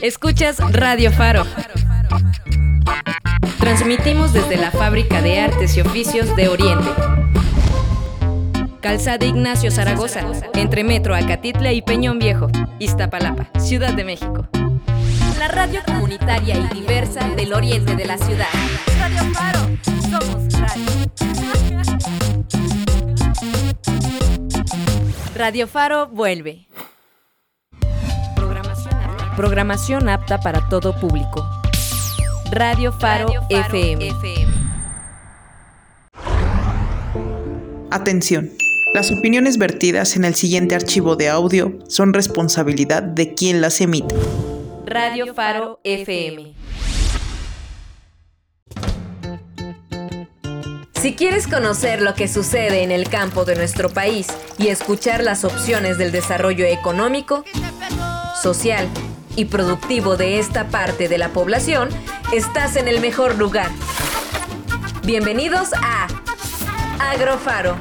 Escuchas Radio Faro. Transmitimos desde la Fábrica de Artes y Oficios de Oriente. Calzada Ignacio Zaragoza, entre Metro Acatitla y Peñón Viejo, Iztapalapa, Ciudad de México. La radio comunitaria y diversa del oriente de la ciudad. Radio Faro, somos radio. Radio Faro vuelve. Programación apta, para todo público. Radio Faro, FM. Atención. Las opiniones vertidas en el siguiente archivo de audio son responsabilidad de quien las emite. Radio Faro FM. Si quieres conocer lo que sucede en el campo de nuestro país y escuchar las opciones del desarrollo económico, social y productivo de esta parte de la población, estás en el mejor lugar. Bienvenidos a Agrofaro.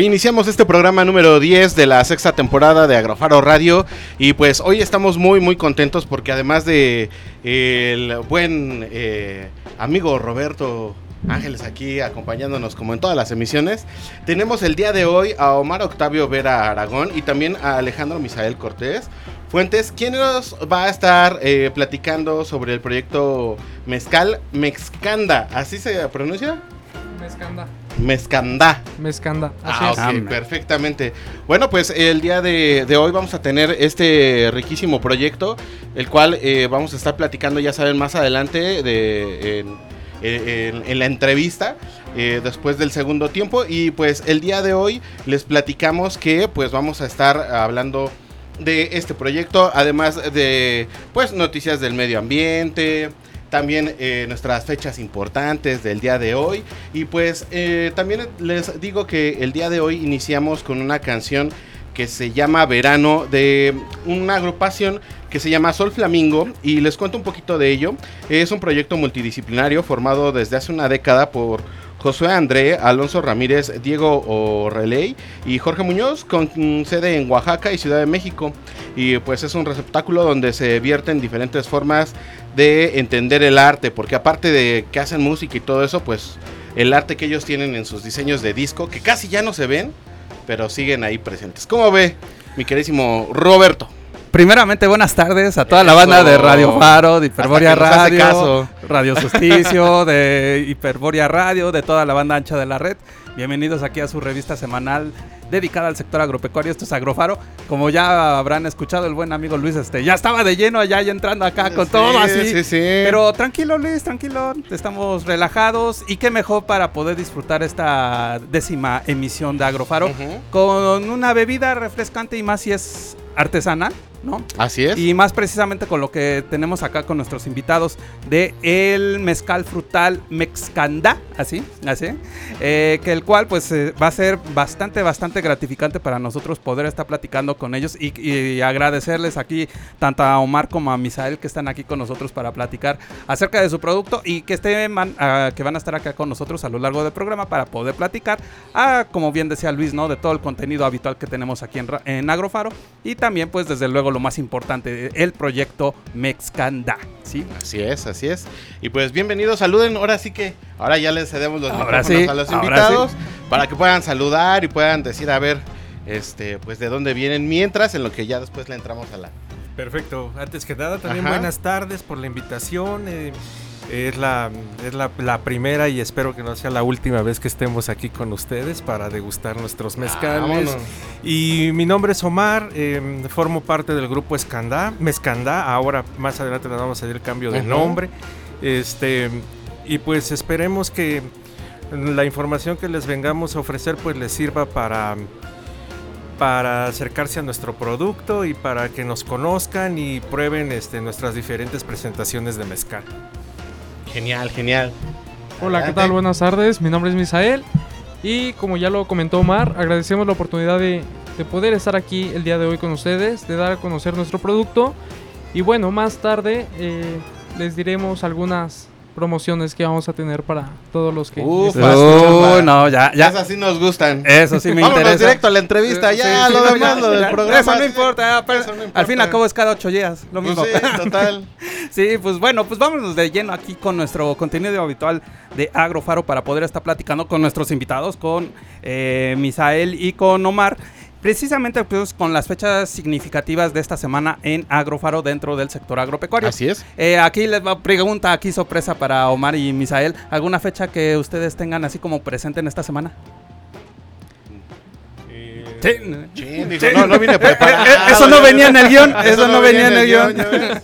Iniciamos este programa número 10 de la sexta temporada de Agrofaro Radio y pues hoy estamos muy muy contentos porque además de el buen eh, amigo Roberto Ángeles aquí acompañándonos como en todas las emisiones, tenemos el día de hoy a Omar Octavio Vera Aragón y también a Alejandro Misael Cortés. Fuentes, ¿quién nos va a estar eh, platicando sobre el proyecto Mezcal Mexcanda? ¿Así se pronuncia? Mezcanda. Mezcandá. Mezcanda. Ah, ok, perfectamente. Bueno, pues el día de, hoy vamos a tener este riquísimo proyecto, el cual eh, vamos a estar platicando, ya saben, más adelante de, en, la entrevista. Eh, después del segundo tiempo y pues el día de hoy les platicamos que pues vamos a estar hablando de este proyecto además de pues noticias del medio ambiente también eh, nuestras fechas importantes del día de hoy. Y pues eh, también les digo que el día de hoy iniciamos con una canción que se llama Verano de una agrupación que se llama Sol Flamingo y les cuento un poquito de ello. Es un proyecto multidisciplinario formado desde hace una década por Josué André, Alonso Ramírez, Diego Orreley y Jorge Muñoz, con sede en Oaxaca y Ciudad de México. Y pues es un receptáculo donde se vierten diferentes formas de entender el arte, porque aparte de que hacen música y todo eso, pues el arte que ellos tienen en sus diseños de disco, que casi ya no se ven, pero siguen ahí presentes. ¿Cómo ve, mi queridísimo Roberto? Primeramente, buenas tardes a toda la banda de Radio Faro, de Hiperboria Radio, Radio Justicio, de Hiperboria Radio, de toda la banda ancha de la red. Bienvenidos aquí a su revista semanal dedicada al sector agropecuario. Esto es Agrofaro. Como ya habrán escuchado, el buen amigo Luis este ya estaba de lleno allá y entrando acá con todo así. Sí, sí. Pero tranquilo, Luis, tranquilo. Estamos relajados y qué mejor para poder disfrutar esta décima emisión de Agrofaro con una bebida refrescante y más si es artesanal. ¿No? Así es. Y más precisamente con lo que tenemos acá con nuestros invitados de el mezcal frutal Mexcanda, así, así, eh, que el cual pues eh, va a ser bastante, bastante gratificante para nosotros poder estar platicando con ellos y, agradecerles aquí tanto a Omar como a Misael que están aquí con nosotros para platicar acerca de su producto y que estén ah, que van a estar acá con nosotros a lo largo del programa para poder platicar, a, como bien decía Luis, ¿no? De todo el contenido habitual que tenemos aquí en, en Agrofaro y también pues desde luego lo más importante, el proyecto Mexcanda. ¿sí? Así es, así es. Y pues bienvenidos, saluden. Ahora sí que, ahora ya les cedemos los micrófonos a los invitados para que puedan saludar y puedan decir, a ver, este, pues de dónde vienen, mientras en lo que ya después le entramos a la... Perfecto. Antes que nada, también buenas tardes por la invitación. Eh, es la, es la, primera y espero que no sea la última vez que estemos aquí con ustedes para degustar nuestros mezcales. y mi nombre es Omar, em, formo parte del grupo Escandá, Mezcandá, ahora más adelante nos vamos a hacer el cambio de nombre. Este, y pues esperemos que la información que les vengamos a ofrecer pues les sirva para para acercarse a nuestro producto y para que nos conozcan y prueben este, nuestras diferentes presentaciones de mezcal. Genial, genial. Hola, ¿qué tal? Buenas tardes. Mi nombre es Misael. Y como ya lo comentó Omar, agradecemos la oportunidad de, poder estar aquí el día de hoy con ustedes, de dar a conocer nuestro producto. Y bueno, más tarde eh, les diremos algunas promociones que vamos a tener para todos los que... Uf, no, ya, ya. Esas sí nos gustan. Eso sí me Vámonos interesa. directo a la entrevista, ya, lo demás, lo del programa. Eso no importa, al fin y al cabo es cada ocho días, lo pues mismo. sí, total. sí, pues bueno, pues vámonos de lleno aquí con nuestro contenido habitual de Agrofaro para poder estar platicando con nuestros invitados, con eh, Misael y con Omar. Precisamente pues, con las fechas significativas de esta semana en Agrofaro dentro del sector agropecuario. Así es. Eh, aquí les va pregunta, aquí sorpresa para Omar y Misael. ¿Alguna fecha que ustedes tengan así como presente en esta semana? Eh, sí. no, no vine preparado. Eh, eso no venía en el guion. Eso, no venía en el guion.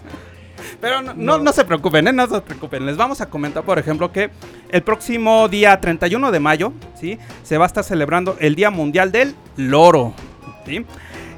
Pero no, no, se preocupen, ¿eh? no se preocupen. Les vamos a comentar, por ejemplo, que el próximo día 31 de mayo, ¿sí? Se va a estar celebrando el Día Mundial del Loro, ¿sí?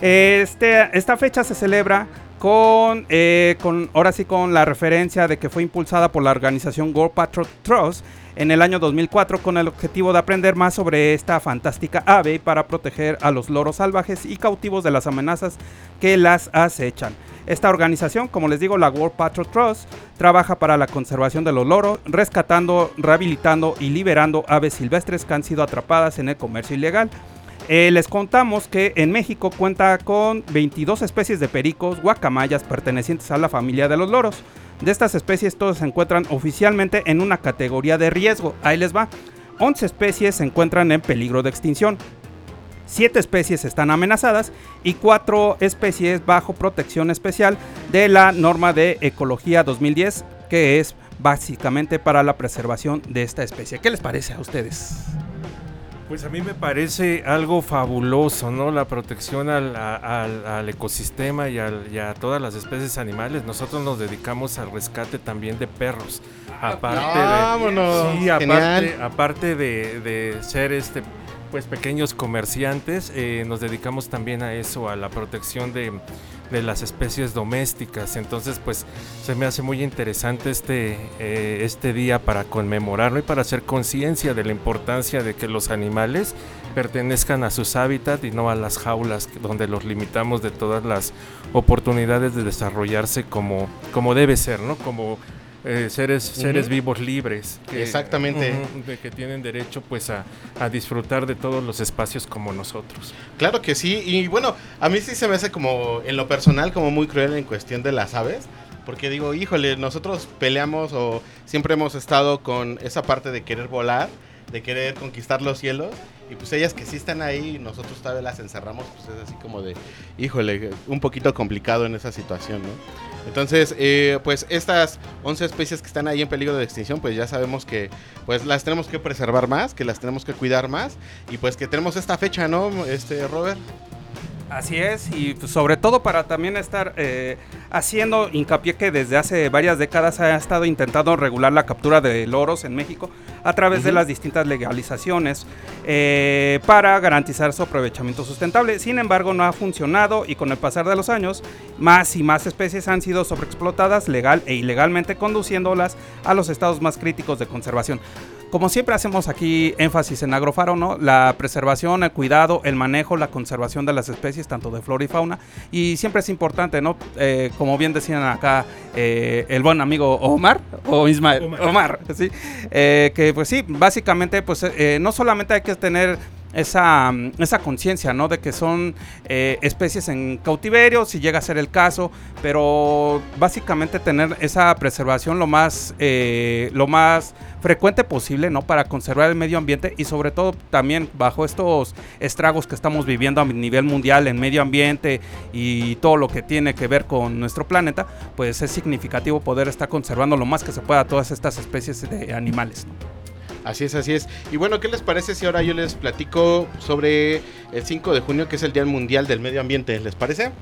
Este, esta fecha se celebra con, eh, con, ahora sí, con la referencia de que fue impulsada por la organización World Patrol Trust en el año 2004 con el objetivo de aprender más sobre esta fantástica ave para proteger a los loros salvajes y cautivos de las amenazas que las acechan. Esta organización, como les digo, la World Patrol Trust, trabaja para la conservación de los loros, rescatando, rehabilitando y liberando aves silvestres que han sido atrapadas en el comercio ilegal. Eh, les contamos que en México cuenta con 22 especies de pericos, guacamayas pertenecientes a la familia de los loros. De estas especies todas se encuentran oficialmente en una categoría de riesgo. Ahí les va. 11 especies se encuentran en peligro de extinción. 7 especies están amenazadas y 4 especies bajo protección especial de la norma de ecología 2010 que es básicamente para la preservación de esta especie. ¿Qué les parece a ustedes? Pues a mí me parece algo fabuloso, ¿no? La protección al, ecosistema y, a todas las especies animales. Nosotros nos dedicamos al rescate también de perros. Aparte de, sí, aparte, aparte de, de, ser este pues pequeños comerciantes, eh, nos dedicamos también a eso, a la protección de de las especies domésticas. Entonces, pues se me hace muy interesante este, eh, este día para conmemorarlo y para hacer conciencia de la importancia de que los animales pertenezcan a sus hábitats y no a las jaulas donde los limitamos de todas las oportunidades de desarrollarse como, como debe ser, ¿no? Como eh, seres, seres vivos libres. Exactamente. de que tienen derecho pues a, disfrutar de todos los espacios como nosotros. Claro que sí, y bueno, a mí sí se me hace como, en lo personal, como muy cruel en cuestión de las aves. Porque digo, híjole, nosotros peleamos o siempre hemos estado con esa parte de querer volar, de querer conquistar los cielos. Y pues ellas que sí están ahí, nosotros tal vez las encerramos, pues es así como de, híjole, un poquito complicado en esa situación, ¿no? Entonces, eh, pues estas 11 especies que están ahí en peligro de extinción, pues ya sabemos que pues las tenemos que preservar más, que las tenemos que cuidar más y pues que tenemos esta fecha, ¿no, este Robert? Así es, y pues, sobre todo para también estar eh, haciendo hincapié que desde hace varias décadas se ha estado intentando regular la captura de loros en México a través de las distintas legalizaciones eh, para garantizar su aprovechamiento sustentable. Sin embargo, no ha funcionado y con el pasar de los años, más y más especies han sido sobreexplotadas legal e ilegalmente, conduciéndolas a los estados más críticos de conservación como siempre hacemos aquí énfasis en Agrofaro, ¿no? La preservación, el cuidado, el manejo, la conservación de las especies, tanto de flora y fauna. Y siempre es importante, ¿no? Eh, como bien decían acá eh, el buen amigo Omar, o Ismael, Omar, ¿sí? Eh, que pues sí, básicamente, pues no solamente hay que tener esa, esa conciencia, ¿no? De que son eh, especies en cautiverio, si llega a ser el caso, pero básicamente tener esa preservación lo más, eh, lo más frecuente posible, ¿no? Para conservar el medio ambiente y sobre todo también bajo estos estragos que estamos viviendo a nivel mundial en medio ambiente y todo lo que tiene que ver con nuestro planeta, pues es significativo poder estar conservando lo más que se pueda todas estas especies de animales. Así es, así es. Y bueno, ¿qué les parece si ahora yo les platico sobre el 5 de junio, que es el Día Mundial del Medio Ambiente? ¿Les parece?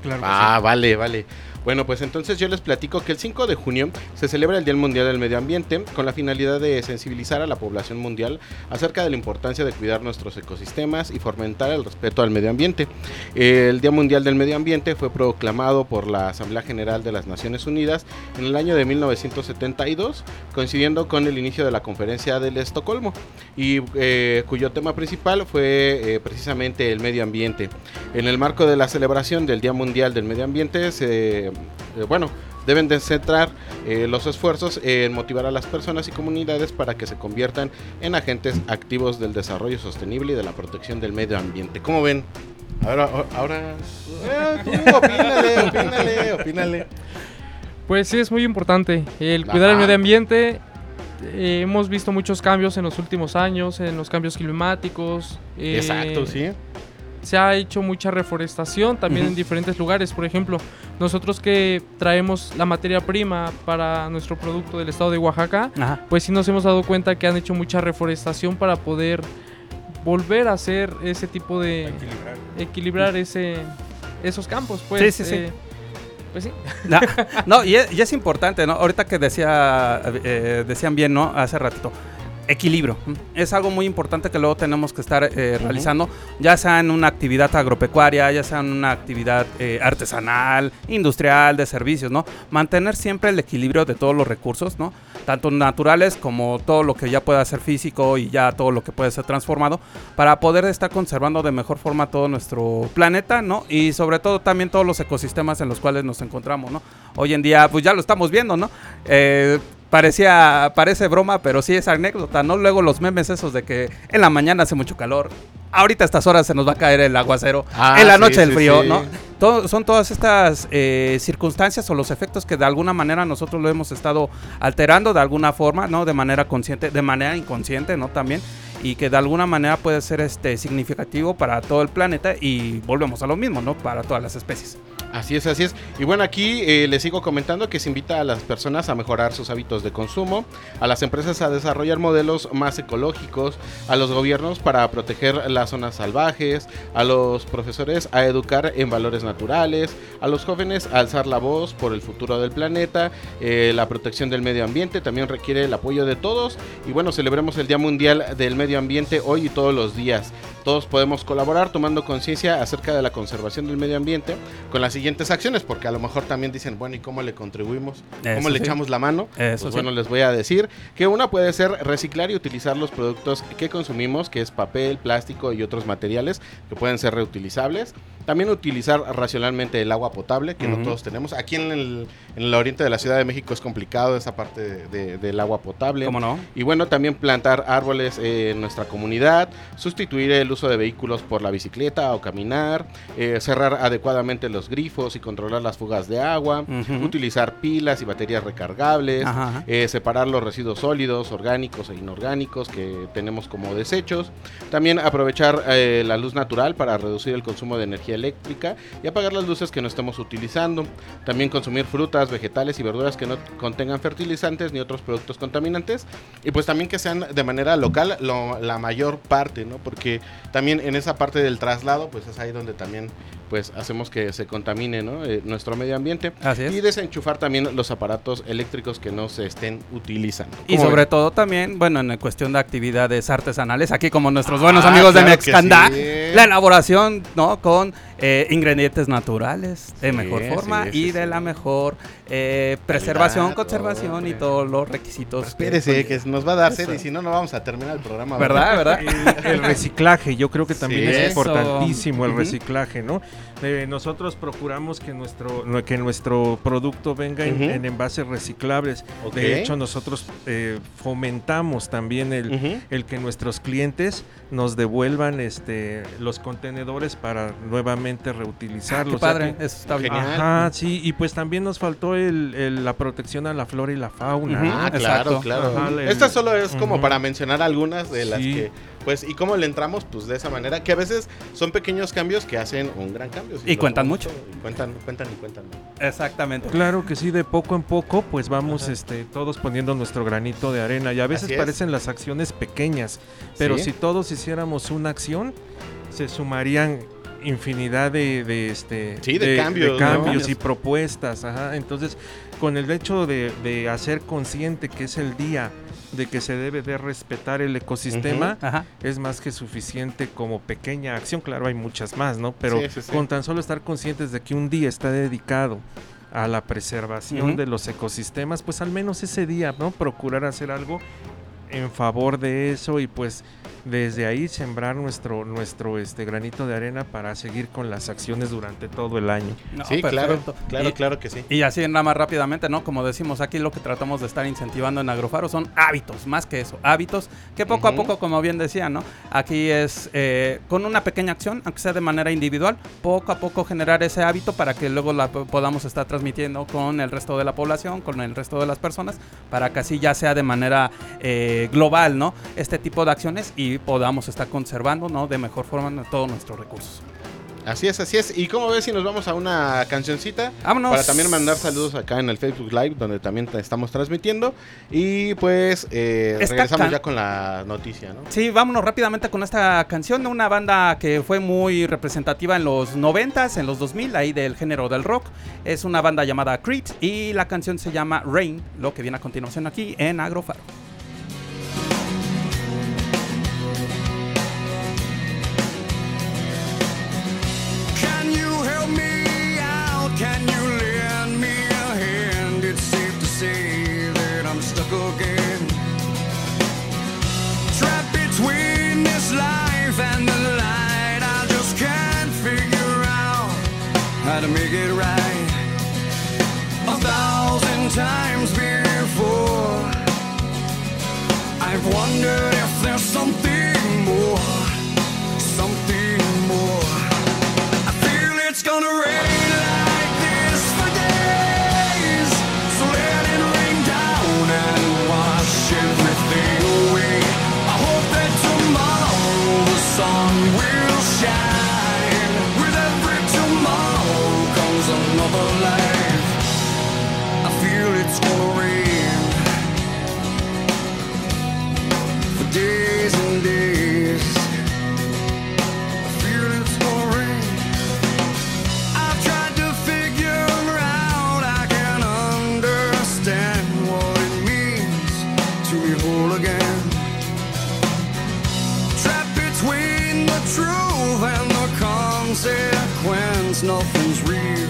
Claro. Ah, vale, vale. Bueno, pues entonces yo les platico que el 5 de junio se celebra el Día Mundial del Medio Ambiente con la finalidad de sensibilizar a la población mundial acerca de la importancia de cuidar nuestros ecosistemas y fomentar el respeto al medio ambiente. El Día Mundial del Medio Ambiente fue proclamado por la Asamblea General de las Naciones Unidas en el año de 1972, coincidiendo con el inicio de la conferencia del Estocolmo, y eh, cuyo tema principal fue eh, precisamente el medio ambiente. En el marco de la celebración del Día Mundial del Medio Ambiente se eh, bueno, deben de centrar eh, los esfuerzos en motivar a las personas y comunidades para que se conviertan en agentes activos del desarrollo sostenible y de la protección del medio ambiente. ¿Cómo ven? Ahora, ahora, eh, opínale, opínale, opínale. Pues sí, es muy importante el cuidar el medio ambiente. hemos visto muchos cambios en los últimos años, en los cambios climáticos. Exacto, sí se ha hecho mucha reforestación también en diferentes lugares. Por ejemplo, nosotros que traemos la materia prima para nuestro producto del estado de Oaxaca, pues sí nos hemos dado cuenta que han hecho mucha reforestación para poder volver a hacer ese tipo de... Equilibrar. ese, esos campos, pues. Sí, sí, sí. Eh, pues sí. No, y, es, importante, ¿no? Ahorita que decía, eh, decían bien, ¿no? Hace ratito equilibrio. Es algo muy importante que luego tenemos que estar eh, realizando, ya sea en una actividad agropecuaria, ya sea en una actividad eh, artesanal, industrial, de servicios, ¿no? Mantener siempre el equilibrio de todos los recursos, ¿no? Tanto naturales como todo lo que ya pueda ser físico y ya todo lo que puede ser transformado, para poder estar conservando de mejor forma todo nuestro planeta, ¿no? Y sobre todo también todos los ecosistemas en los cuales nos encontramos, ¿no? Hoy en día, pues ya lo estamos viendo, ¿no? Eh, parecía, parece broma, pero sí es anécdota, ¿no? Luego los memes esos de que en la mañana hace mucho calor, ahorita a estas horas se nos va a caer el aguacero, ah, en la noche el frío, ¿no? son todas estas eh, circunstancias o los efectos que de alguna manera nosotros lo hemos estado alterando de alguna forma, ¿no? De manera consciente, de manera inconsciente, ¿no? También y que de alguna manera puede ser este significativo para todo el planeta y volvemos a lo mismo, ¿no? Para todas las especies. Así es, así es. Y bueno, aquí eh, les sigo comentando que se invita a las personas a mejorar sus hábitos de consumo, a las empresas a desarrollar modelos más ecológicos, a los gobiernos para proteger las zonas salvajes, a los profesores a educar en valores naturales, a los jóvenes a alzar la voz por el futuro del planeta, eh, la protección del medio ambiente también requiere el apoyo de todos. Y bueno, celebremos el Día Mundial del Medio Ambiente hoy y todos los días. Todos podemos colaborar tomando conciencia acerca de la conservación del medio ambiente con las siguientes acciones, porque a lo mejor también dicen, bueno, ¿y cómo le contribuimos? ¿Cómo le echamos la mano? Eso pues bueno, les voy a decir que una puede ser reciclar y utilizar los productos que consumimos, que es papel, plástico y otros materiales que pueden ser reutilizables. También utilizar racionalmente el agua potable, que no todos tenemos. Aquí en el, en el, oriente de la Ciudad de México es complicado esa parte del agua potable. ¿Cómo no? Y bueno, también plantar árboles en nuestra comunidad, sustituir el uso de vehículos por la bicicleta o caminar, eh, cerrar adecuadamente los grifos y controlar las fugas de agua, utilizar pilas y baterías recargables, eh, separar los residuos sólidos, orgánicos e inorgánicos que tenemos como desechos. También aprovechar eh, la luz natural para reducir el consumo de energía eléctrica y apagar las luces que no estemos utilizando. También consumir frutas, vegetales y verduras que no contengan fertilizantes ni otros productos contaminantes. Y pues también que sean de manera local la mayor parte, ¿no? Porque también en esa parte del traslado, pues es ahí donde también pues hacemos que se contamine ¿no? Eh, nuestro medio ambiente y desenchufar también los aparatos eléctricos que no se estén utilizando. Y sobre todo también, bueno, en cuestión de actividades artesanales, aquí como nuestros buenos ah, amigos de Mexcanda, la elaboración, ¿no? Con eh, ingredientes naturales de mejor forma y de la mejor eh, preservación, conservación y todos los requisitos. Espérese, que, nos va a dar sed y si no, no vamos a terminar el programa. ¿Verdad? ¿Verdad? El, reciclaje, yo creo que también es importantísimo el reciclaje, ¿no? Nosotros procuramos que nuestro, que nuestro producto venga en, envases reciclables. De hecho, nosotros eh, fomentamos también el, el que nuestros clientes nos devuelvan este los contenedores para nuevamente reutilizarlos. Ah, padre, eso está bien. Ajá, sí, y pues también nos faltó el, la protección a la flora y la fauna. Ah, claro, claro. Esta solo es como para mencionar algunas de las que pues, ¿y cómo le entramos? Pues de esa manera, que a veces son pequeños cambios que hacen un gran cambio. Y cuentan mucho. Y cuentan, cuentan y cuentan. Exactamente. Claro que sí, de poco en poco, pues vamos este, todos poniendo nuestro granito de arena. Y a veces parecen las acciones pequeñas, pero si todos hiciéramos una acción, se sumarían infinidad de, este de, cambios, cambios y propuestas ajá. entonces con el hecho de, de hacer consciente que es el día de que se debe de respetar el ecosistema es más que suficiente como pequeña acción. Claro, hay muchas más, ¿no? Pero con tan solo estar conscientes de que un día está dedicado a la preservación de los ecosistemas, pues al menos ese día, ¿no? Procurar hacer algo en favor de eso y pues desde ahí sembrar nuestro nuestro este granito de arena para seguir con las acciones durante todo el año. sí, claro, claro, claro que sí. Y así nada más rápidamente, ¿no? Como decimos aquí, lo que tratamos de estar incentivando en Agrofaro son hábitos, más que eso, hábitos que poco a poco, como bien decía, ¿no? Aquí es eh, con una pequeña acción, aunque sea de manera individual, poco a poco generar ese hábito para que luego la podamos estar transmitiendo con el resto de la población, con el resto de las personas, para que así ya sea de manera eh, global, ¿no? Este tipo de acciones y podamos estar conservando ¿no? de mejor forma todos nuestros recursos. Así es, así es. ¿Y cómo ves si nos vamos a una cancioncita? Vámonos. Para también mandar saludos acá en el Facebook Live, donde también estamos transmitiendo. Y pues eh, regresamos ya con la noticia, ¿no? Sí, vámonos rápidamente con esta canción de una banda que fue muy representativa en los 90s, en los 2000, ahí del género del rock. Es una banda llamada Creed y la canción se llama Rain, lo que viene a continuación aquí en Agrofaro. Can you lend me a hand? It's safe to say that I'm stuck again. Trapped between this life and the light, I just can't figure out how to make it right. A thousand times before, I've wondered if there's something more, something more. I feel it's gonna rain. days and days. I've tried to figure out, I can understand what it means to be whole again. Trapped between the truth and the consequence, nothing's real,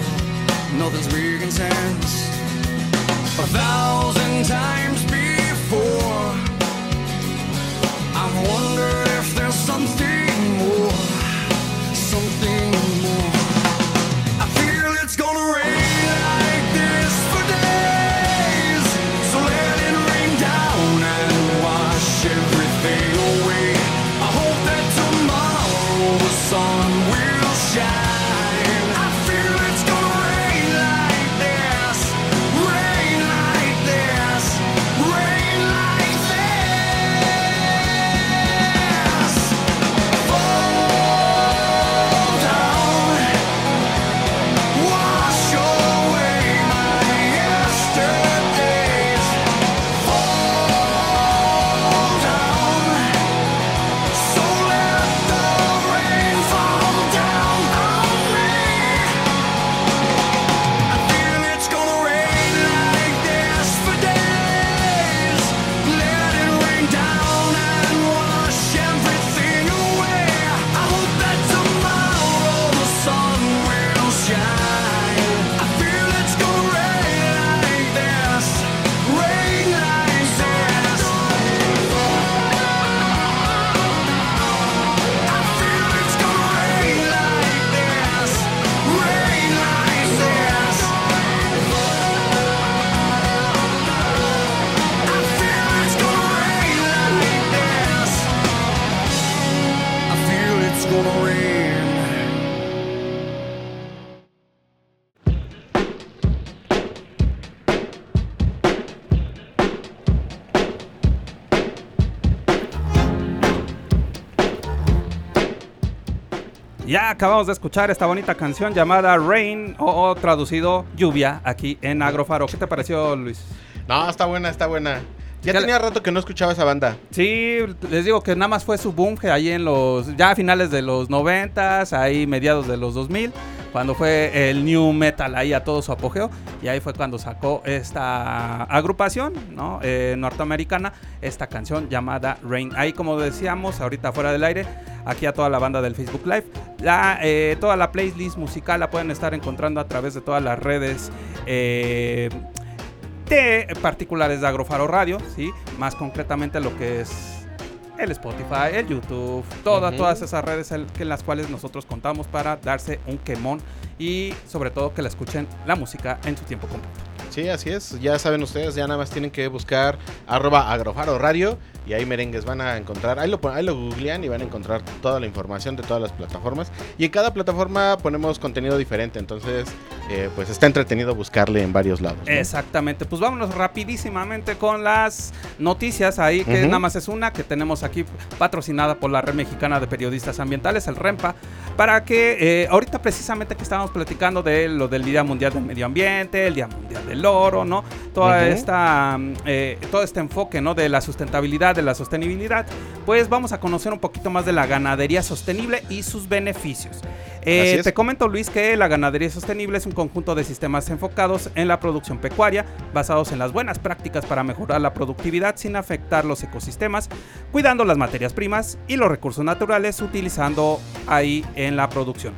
nothing's real and tense. A thousand times. Acabamos de escuchar esta bonita canción llamada Rain o, traducido lluvia aquí en Agrofaro. ¿Qué te pareció, Luis? No, está buena, está buena. Ya tenía rato que no escuchaba esa banda. Sí, les digo que nada más fue su boom ahí en los ya a finales de los 90 ahí mediados de los 2000 cuando fue el new metal ahí a todo su apogeo y ahí fue cuando sacó esta agrupación ¿no? Eh, norteamericana esta canción llamada Rain ahí como decíamos ahorita fuera del aire aquí a toda la banda del Facebook Live la, eh, toda la playlist musical la pueden estar encontrando a través de todas las redes eh, de particulares de Agrofaro Radio, ¿sí? más concretamente lo que es el Spotify, el YouTube, todas, todas esas redes en las cuales nosotros contamos para darse un quemón y sobre todo que la escuchen la música en su tiempo completo. Sí, así es. Ya saben ustedes, ya nada más tienen que buscar arroba agrofaro radio y ahí merengues van a encontrar, ahí lo, ahí lo googlean y van a encontrar toda la información de todas las plataformas. Y en cada plataforma ponemos contenido diferente, entonces eh, pues está entretenido buscarle en varios lados. Exactamente, pues vámonos rapidísimamente con las noticias ahí, que nada más es una que tenemos aquí patrocinada por la Red Mexicana de Periodistas Ambientales, el REMPA, para que eh, ahorita precisamente que estábamos platicando de lo del Día Mundial del Medio Ambiente, el Día Mundial del Oro, ¿no? Toda esta, eh, todo este enfoque, ¿no? De la sustentabilidad de la sostenibilidad, pues vamos a conocer un poquito más de la ganadería sostenible y sus beneficios. Eh, te comento Luis que la ganadería sostenible es un conjunto de sistemas enfocados en la producción pecuaria, basados en las buenas prácticas para mejorar la productividad sin afectar los ecosistemas, cuidando las materias primas y los recursos naturales utilizando ahí en la producción.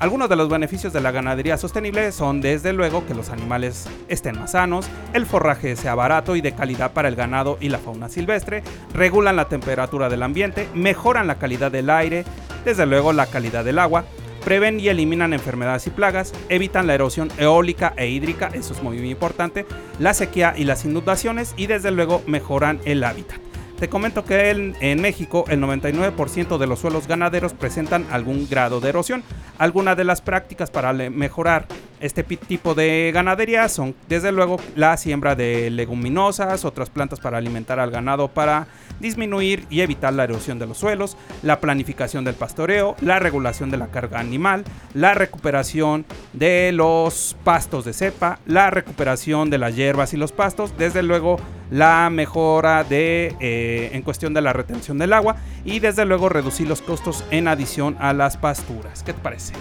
Algunos de los beneficios de la ganadería sostenible son desde luego que los animales estén más sanos, el forraje sea barato y de calidad para el ganado y la fauna silvestre, regulan la temperatura del ambiente, mejoran la calidad del aire, desde luego la calidad del agua, prevén y eliminan enfermedades y plagas, evitan la erosión eólica e hídrica, eso es muy, muy importante, la sequía y las inundaciones y desde luego mejoran el hábitat. Te comento que en, México el 99% de los suelos ganaderos presentan algún grado de erosión. Algunas de las prácticas para mejorar este tipo de ganadería son desde luego la siembra de leguminosas, otras plantas para alimentar al ganado para disminuir y evitar la erosión de los suelos, la planificación del pastoreo, la regulación de la carga animal, la recuperación de los pastos de cepa, la recuperación de las hierbas y los pastos, desde luego la mejora de eh, en cuestión de la retención del agua y desde luego reducir los costos en adición a las pasturas. ¿Qué te parece?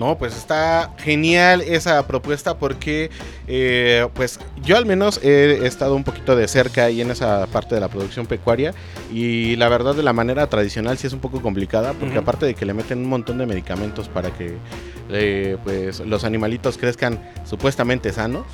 No, pues está genial esa propuesta porque, eh, pues yo al menos he estado un poquito de cerca ahí en esa parte de la producción pecuaria y la verdad de la manera tradicional sí es un poco complicada porque aparte de que le meten un montón de medicamentos para que eh, pues los animalitos crezcan supuestamente sanos,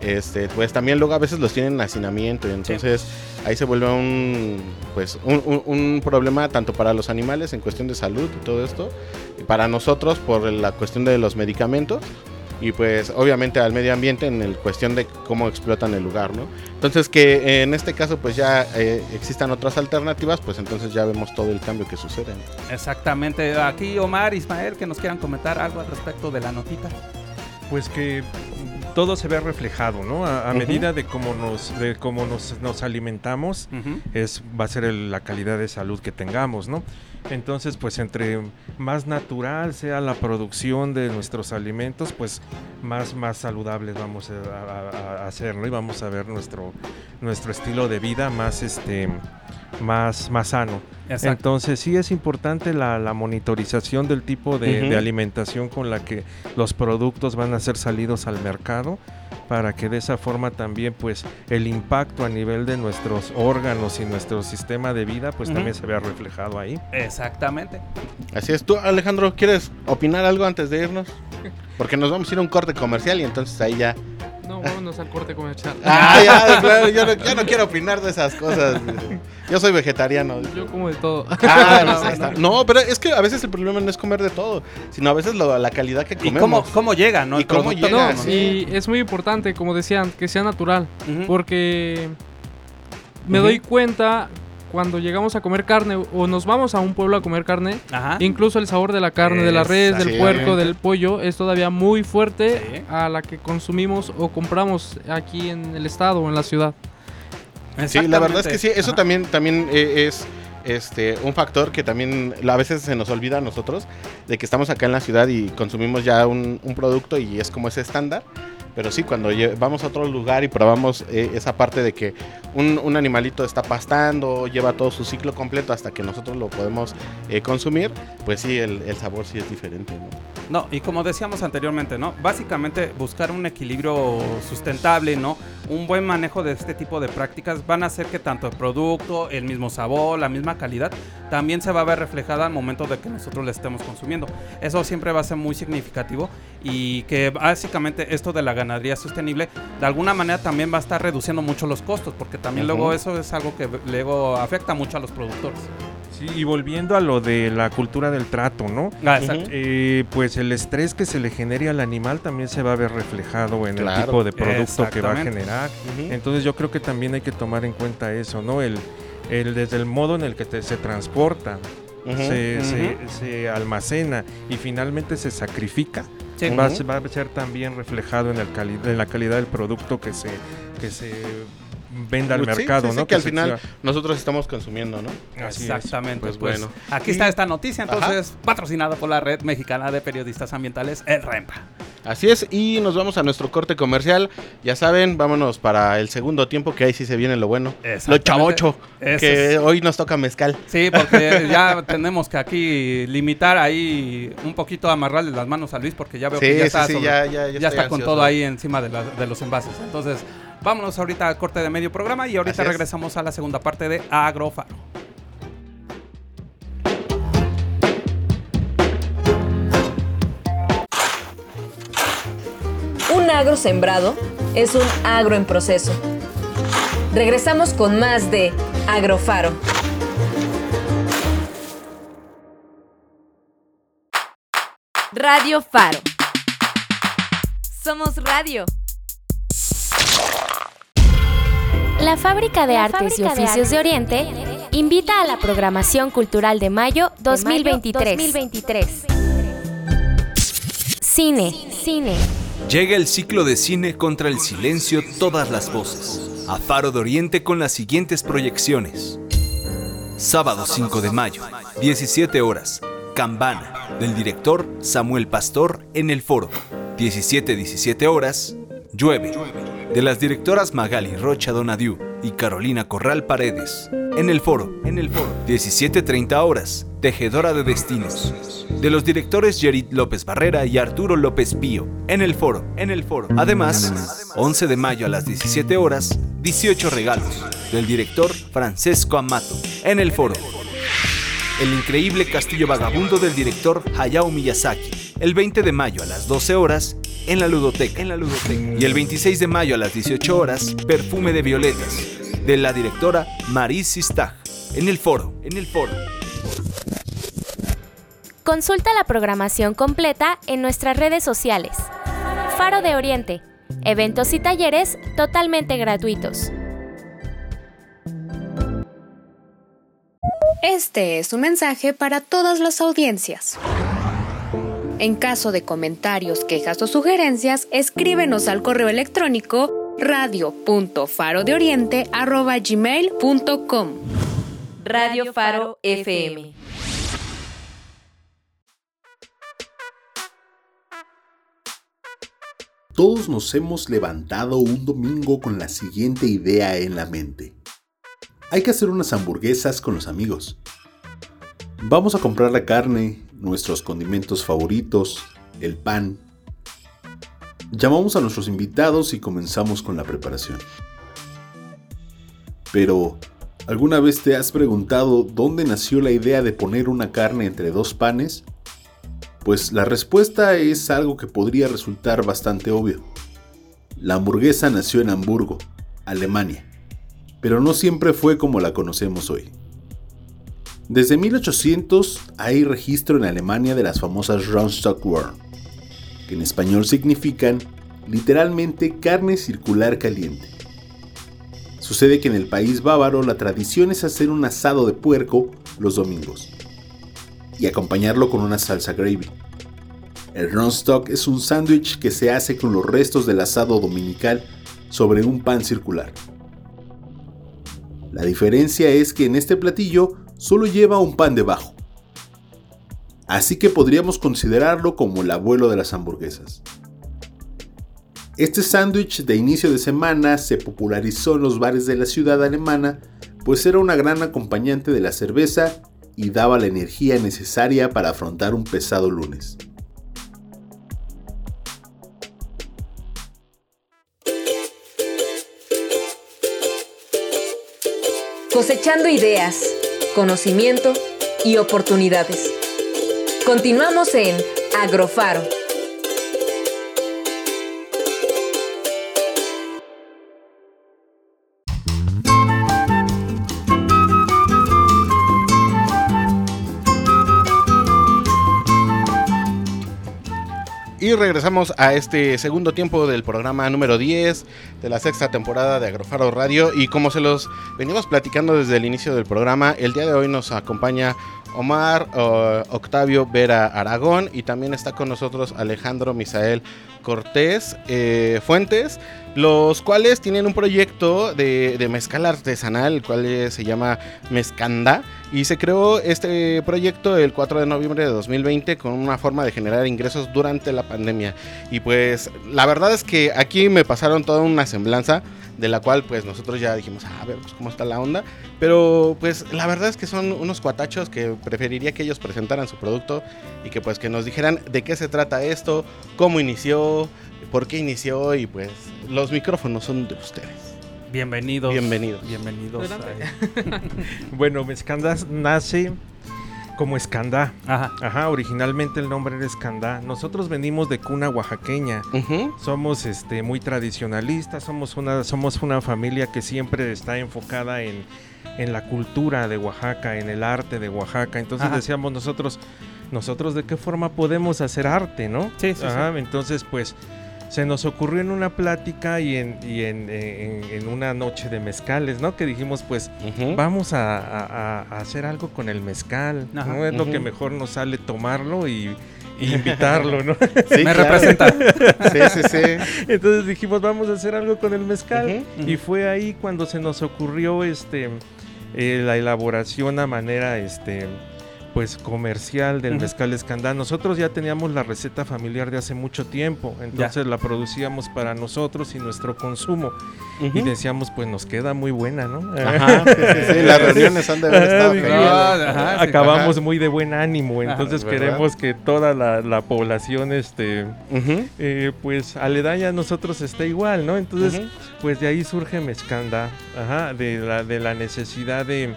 este pues también luego a veces los tienen en hacinamiento y entonces ahí se vuelve un pues un, un, problema tanto para los animales en cuestión de salud y todo esto y para nosotros por la cuestión de los medicamentos y pues obviamente al medio ambiente en el cuestión de cómo explotan el lugar, ¿no? Entonces que en este caso pues ya eh, existan otras alternativas, pues entonces ya vemos todo el cambio que sucede. Exactamente. Aquí Omar, Ismael, que nos quieran comentar algo al respecto de la notita. Pues que todo se ve reflejado, ¿no? A, medida de cómo nos, de cómo nos, alimentamos, es, va a ser la calidad de salud que tengamos, ¿no? Entonces, pues entre más natural sea la producción de nuestros alimentos, pues más, más saludables vamos a, hacer, ¿no? Y vamos a ver nuestro, nuestro estilo de vida más, este, más, más sano. Entonces sí es importante la, monitorización del tipo de, alimentación con la que los productos van a ser salidos al mercado para que de esa forma también pues el impacto a nivel de nuestros órganos y nuestro sistema de vida pues también se vea reflejado ahí. Exactamente. Así es. ¿Tú Alejandro quieres opinar algo antes de irnos? Porque nos vamos a ir a un corte comercial y entonces ahí ya no, vámonos al corte comercial. Ah, ya, claro, yo no, quiero opinar de esas cosas. Yo soy vegetariano. Yo como de todo. Ah, no, pero es que a veces el problema no es comer de todo, sino a veces la calidad que comemos. Y cómo, cómo llega, ¿no? Y cómo llega. No, y es muy importante, como decían, que sea natural. Porque me doy cuenta cuando llegamos a comer carne o nos vamos a un pueblo a comer carne, incluso el sabor de la carne, de la res, del puerco, del pollo, es todavía muy fuerte a la que consumimos o compramos aquí en el estado o en la ciudad. Sí, la verdad es que sí, eso también, también eh, es este, un factor que también a veces se nos olvida a nosotros, de que estamos acá en la ciudad y consumimos ya un, un producto y es como ese estándar pero sí, cuando vamos a otro lugar y probamos eh, esa parte de que un, animalito está pastando, lleva todo su ciclo completo hasta que nosotros lo podemos eh, consumir, pues sí, el, sabor sí es diferente. ¿no? y como decíamos anteriormente, ¿no? Básicamente buscar un equilibrio sustentable, ¿no? Un buen manejo de este tipo de prácticas van a hacer que tanto el producto, el mismo sabor, la misma calidad, también se va a ver reflejada al momento de que nosotros le estemos consumiendo. Eso siempre va a ser muy significativo y que básicamente esto de la ganadería sostenible de alguna manera también va a estar reduciendo mucho los costos porque también luego eso es algo que luego afecta mucho a los productores. Sí, y volviendo a lo de la cultura del trato, ¿no? Ah, exacto. Eh, pues el estrés que se le genere al animal también se va a ver reflejado en el tipo de producto que va a generar. Entonces yo creo que también hay que tomar en cuenta eso, ¿no? El, el desde el modo en el que se transporta, se, almacena y finalmente se sacrifica. Va, a ser también reflejado en, el en la calidad del producto que se, que se venda al pues mercado, ¿no? que, al final nosotros estamos consumiendo, ¿no? Exactamente. Pues, pues, bueno. Aquí está esta noticia, entonces, patrocinada por la Red Mexicana de Periodistas Ambientales, el REMPA. Así es, y nos vamos a nuestro corte comercial. Ya saben, vámonos para el segundo tiempo, que ahí sí se viene lo bueno. Lo chavocho, que hoy nos toca mezcal. Sí, porque ya tenemos que aquí limitar ahí un poquito, amarrarle las manos a Luis, porque ya veo que ya está, ya, está con todo ahí encima de, de los envases. Entonces, Vámonos ahorita al corte de medio programa y ahorita regresamos a la segunda parte de Agrofaro. Un agro sembrado es un agro en proceso. Regresamos con más de Agrofaro. Radio Faro. Somos radio. La Fábrica de Artes y Oficios de Oriente invita a la programación cultural de mayo 2023. 2023. Cine, cine. Llega el ciclo de cine contra el silencio todas las voces. A Faro de Oriente con las siguientes proyecciones. Sábado 5 de mayo, 17 horas. Cambana, del director Samuel Pastor en el foro. 17-17 horas. Llueve, de las directoras Magali Rocha Donadiu y Carolina Corral Paredes. En el foro, en el foro. 17.30 horas. Tejedora de Destinos. De los directores Yerit López Barrera y Arturo López Pío. En el foro, en el foro. Además, 11 de mayo a las 17 horas, 18 regalos. Del director Francesco Amato. En el foro. El increíble castillo vagabundo del director Hayao Miyazaki. El 20 de mayo a las 12 horas en la ludoteca. En la ludoteca. Y el 26 de mayo a las 18 horas, Perfume de Violetas de la directora Maris Sistag en el foro, en el foro. Consulta la programación completa en nuestras redes sociales. Faro de Oriente, eventos y talleres totalmente gratuitos. Este es un mensaje para todas las audiencias. En caso de comentarios, quejas o sugerencias, escríbenos al correo electrónico radio.farodeoriente.gmail.com Radio Faro FM. Todos nos hemos levantado un domingo con la siguiente idea en la mente. Hay que hacer unas hamburguesas con los amigos. Vamos a comprar la carne, nuestros condimentos favoritos, el pan, Llamamos a nuestros invitados y comenzamos con la preparación. Pero, ¿alguna vez te has preguntado dónde nació la idea de poner una carne entre dos panes? Pues la respuesta es algo que podría resultar bastante obvio. La hamburguesa nació en Hamburgo, Alemania, pero no siempre fue como la conocemos hoy. Desde 1800 hay registro en Alemania de las famosas Rundstockwurst, que en español significan literalmente carne circular caliente. Sucede que en el país bávaro la tradición es hacer un asado de puerco los domingos y acompañarlo con una salsa gravy. El Ronstock es un sándwich que se hace con los restos del asado dominical sobre un pan circular. La diferencia es que en este platillo solo lleva un pan debajo, así que podríamos considerarlo como el abuelo de las hamburguesas. Este sándwich de inicio de semana se popularizó en los bares de la ciudad alemana, pues era una gran acompañante de la cerveza y daba la energía necesaria para afrontar un pesado lunes. Cosechando ideas, conocimiento y oportunidades. Continuamos en Agrofaro. Y regresamos a este segundo tiempo del programa número 10 de la sexta temporada de Agrofaro Radio. Y como se los venimos platicando desde el inicio del programa, el día de hoy nos acompaña Omar Octavio Vera Aragón y también está con nosotros Alejandro Misael Cortés eh, Fuentes, los cuales tienen un proyecto de, de, mezcal artesanal, el cual se llama Mezcanda. Y se creó este proyecto el 4 de noviembre de 2020 con una forma de generar ingresos durante la pandemia. Y pues la verdad es que aquí me pasaron toda una semblanza de la cual pues nosotros ya dijimos, ah, a ver pues, cómo está la onda. Pero pues la verdad es que son unos cuatachos que preferiría que ellos presentaran su producto y que pues que nos dijeran de qué se trata esto, cómo inició, por qué inició y pues los micrófonos son de ustedes. Bienvenidos. Bienvenidos. Bienvenidos. bueno, Mezcandas nace como Escandá. Ajá. Ajá, originalmente el nombre era Escandá. Nosotros venimos de cuna oaxaqueña. Somos este muy tradicionalistas, somos una somos una familia que siempre está enfocada en, en la cultura de Oaxaca, en el arte de Oaxaca. Entonces decíamos nosotros nosotros de qué forma podemos hacer arte, ¿no? Sí, sí, Ajá, entonces pues se nos ocurrió en una plática y en, y en, en, una noche de mezcales, ¿no? Que dijimos, pues, vamos a, hacer algo con el mezcal, ¿no? Es lo que mejor nos sale tomarlo y, invitarlo, ¿no? Sí, Me representa. sí, sí, sí. Entonces dijimos, vamos a hacer algo con el mezcal. Y fue ahí cuando se nos ocurrió este eh, la elaboración a manera este pues comercial del mezcal escandal. Nosotros ya teníamos la receta familiar de hace mucho tiempo, entonces la producíamos para nosotros y nuestro consumo. Y decíamos, pues nos queda muy buena, ¿no? Ajá, sí, las reuniones han de haber estado Acabamos muy de buen ánimo, entonces queremos que toda la, población, este, eh, pues aledaña a nosotros esté igual, ¿no? Entonces, pues de ahí surge Mezcanda, ajá, de la, de la necesidad de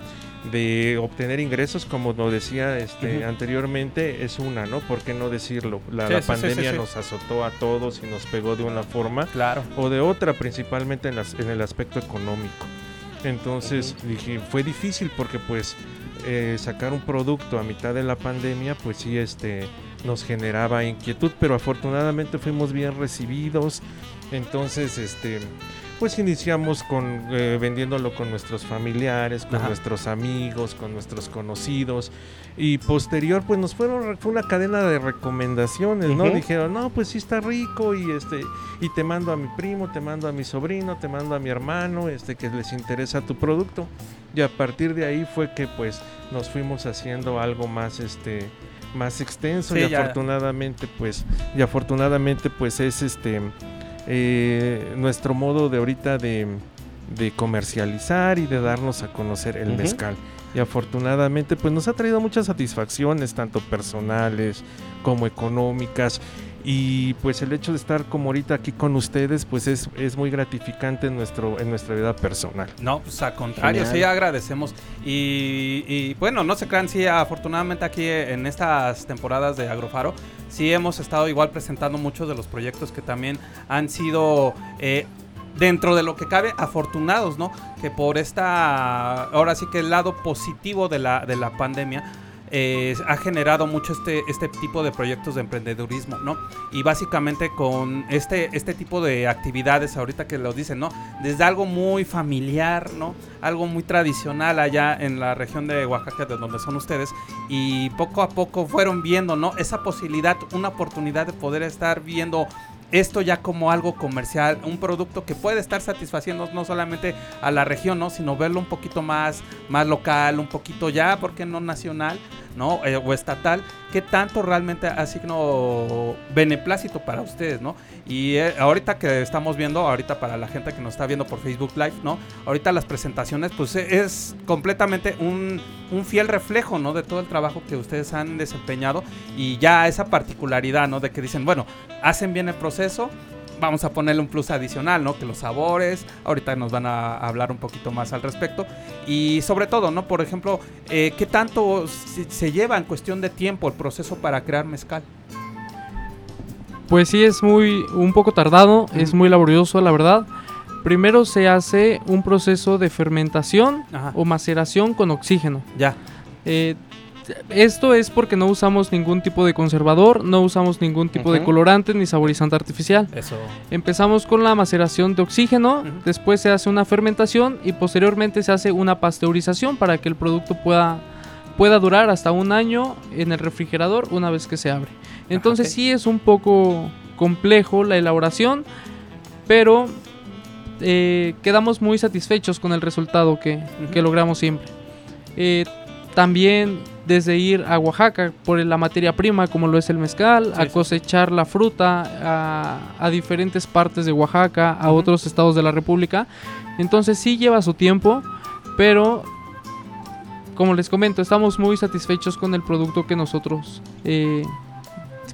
de obtener ingresos, como lo decía este, anteriormente, es una, ¿no? ¿Por qué no decirlo? La, pandemia nos azotó a todos y nos pegó de una forma claro. o de otra, principalmente en, en el aspecto económico. Entonces dije, fue difícil porque pues eh, sacar un producto a mitad de la pandemia, pues sí, este, nos generaba inquietud, pero afortunadamente fuimos bien recibidos. Entonces, este, pues iniciamos con eh, vendiéndolo con nuestros familiares, con nuestros amigos, con nuestros conocidos. Y posterior pues nos fueron fue una cadena de recomendaciones, ¿no? Dijeron, "No, pues sí está rico y este y te mando a mi primo, te mando a mi sobrino, te mando a mi hermano, este que les interesa tu producto." Y a partir de ahí fue que pues nos fuimos haciendo algo más este más extenso. Y afortunadamente pues y afortunadamente pues es este eh, nuestro modo de ahorita de, comercializar y de darnos a conocer el mezcal. Y afortunadamente pues nos ha traído muchas satisfacciones, tanto personales como económicas. Y pues el hecho de estar como ahorita aquí con ustedes, pues es, es muy gratificante en, nuestro, en nuestra vida personal. No, pues a contrario, sí agradecemos. Y, y, bueno, no se crean, sí, afortunadamente aquí en estas temporadas de Agrofaro, sí hemos estado igual presentando muchos de los proyectos que también han sido eh, dentro de lo que cabe afortunados, ¿no? Que por esta, ahora sí que el lado positivo de la, de la pandemia eh, ha generado mucho este, este tipo de proyectos de emprendedurismo, ¿no? Y básicamente con este, este tipo de actividades, ahorita que lo dicen, ¿no? Desde algo muy familiar, ¿no? Algo muy tradicional allá en la región de Oaxaca, de donde son ustedes, y poco a poco fueron viendo, ¿no? Esa posibilidad, una oportunidad de poder estar viendo esto ya como algo comercial, un producto que puede estar satisfaciendo no solamente a la región, ¿no? sino verlo un poquito más, más local, un poquito ya, ¿por qué no nacional? ¿No? Eh, o estatal, ¿qué tanto realmente ha sido beneplácito para ustedes, ¿no? Y eh, ahorita que estamos viendo, ahorita para la gente que nos está viendo por Facebook Live, ¿no? Ahorita las presentaciones, pues e, es completamente un, un fiel reflejo, ¿no? De todo el trabajo que ustedes han desempeñado y ya esa particularidad, ¿no? De que dicen, bueno, hacen bien el proceso, vamos a ponerle un plus adicional, ¿no? Que los sabores, ahorita nos van a hablar un poquito más al respecto. Y sobre todo, ¿no? Por ejemplo, eh, ¿qué tanto se lleva en cuestión de tiempo el proceso para crear mezcal? Pues sí, es muy, un poco tardado, es muy laborioso, la verdad. Primero se hace un proceso de fermentación o maceración con oxígeno. Ya. Eh, esto es porque no usamos ningún tipo de conservador, no usamos ningún tipo de colorante ni saborizante artificial. Eso. Empezamos con la maceración de oxígeno, después se hace una fermentación y posteriormente se hace una pasteurización para que el producto pueda, pueda durar hasta un año en el refrigerador una vez que se abre. Entonces sí es un poco complejo la elaboración, pero eh, quedamos muy satisfechos con el resultado que, logramos siempre. Eh, también desde ir a Oaxaca por la materia prima como lo es el mezcal, a cosechar la fruta a, diferentes partes de Oaxaca, a otros estados de la República. Entonces sí lleva su tiempo, pero como les comento, estamos muy satisfechos con el producto que nosotros eh,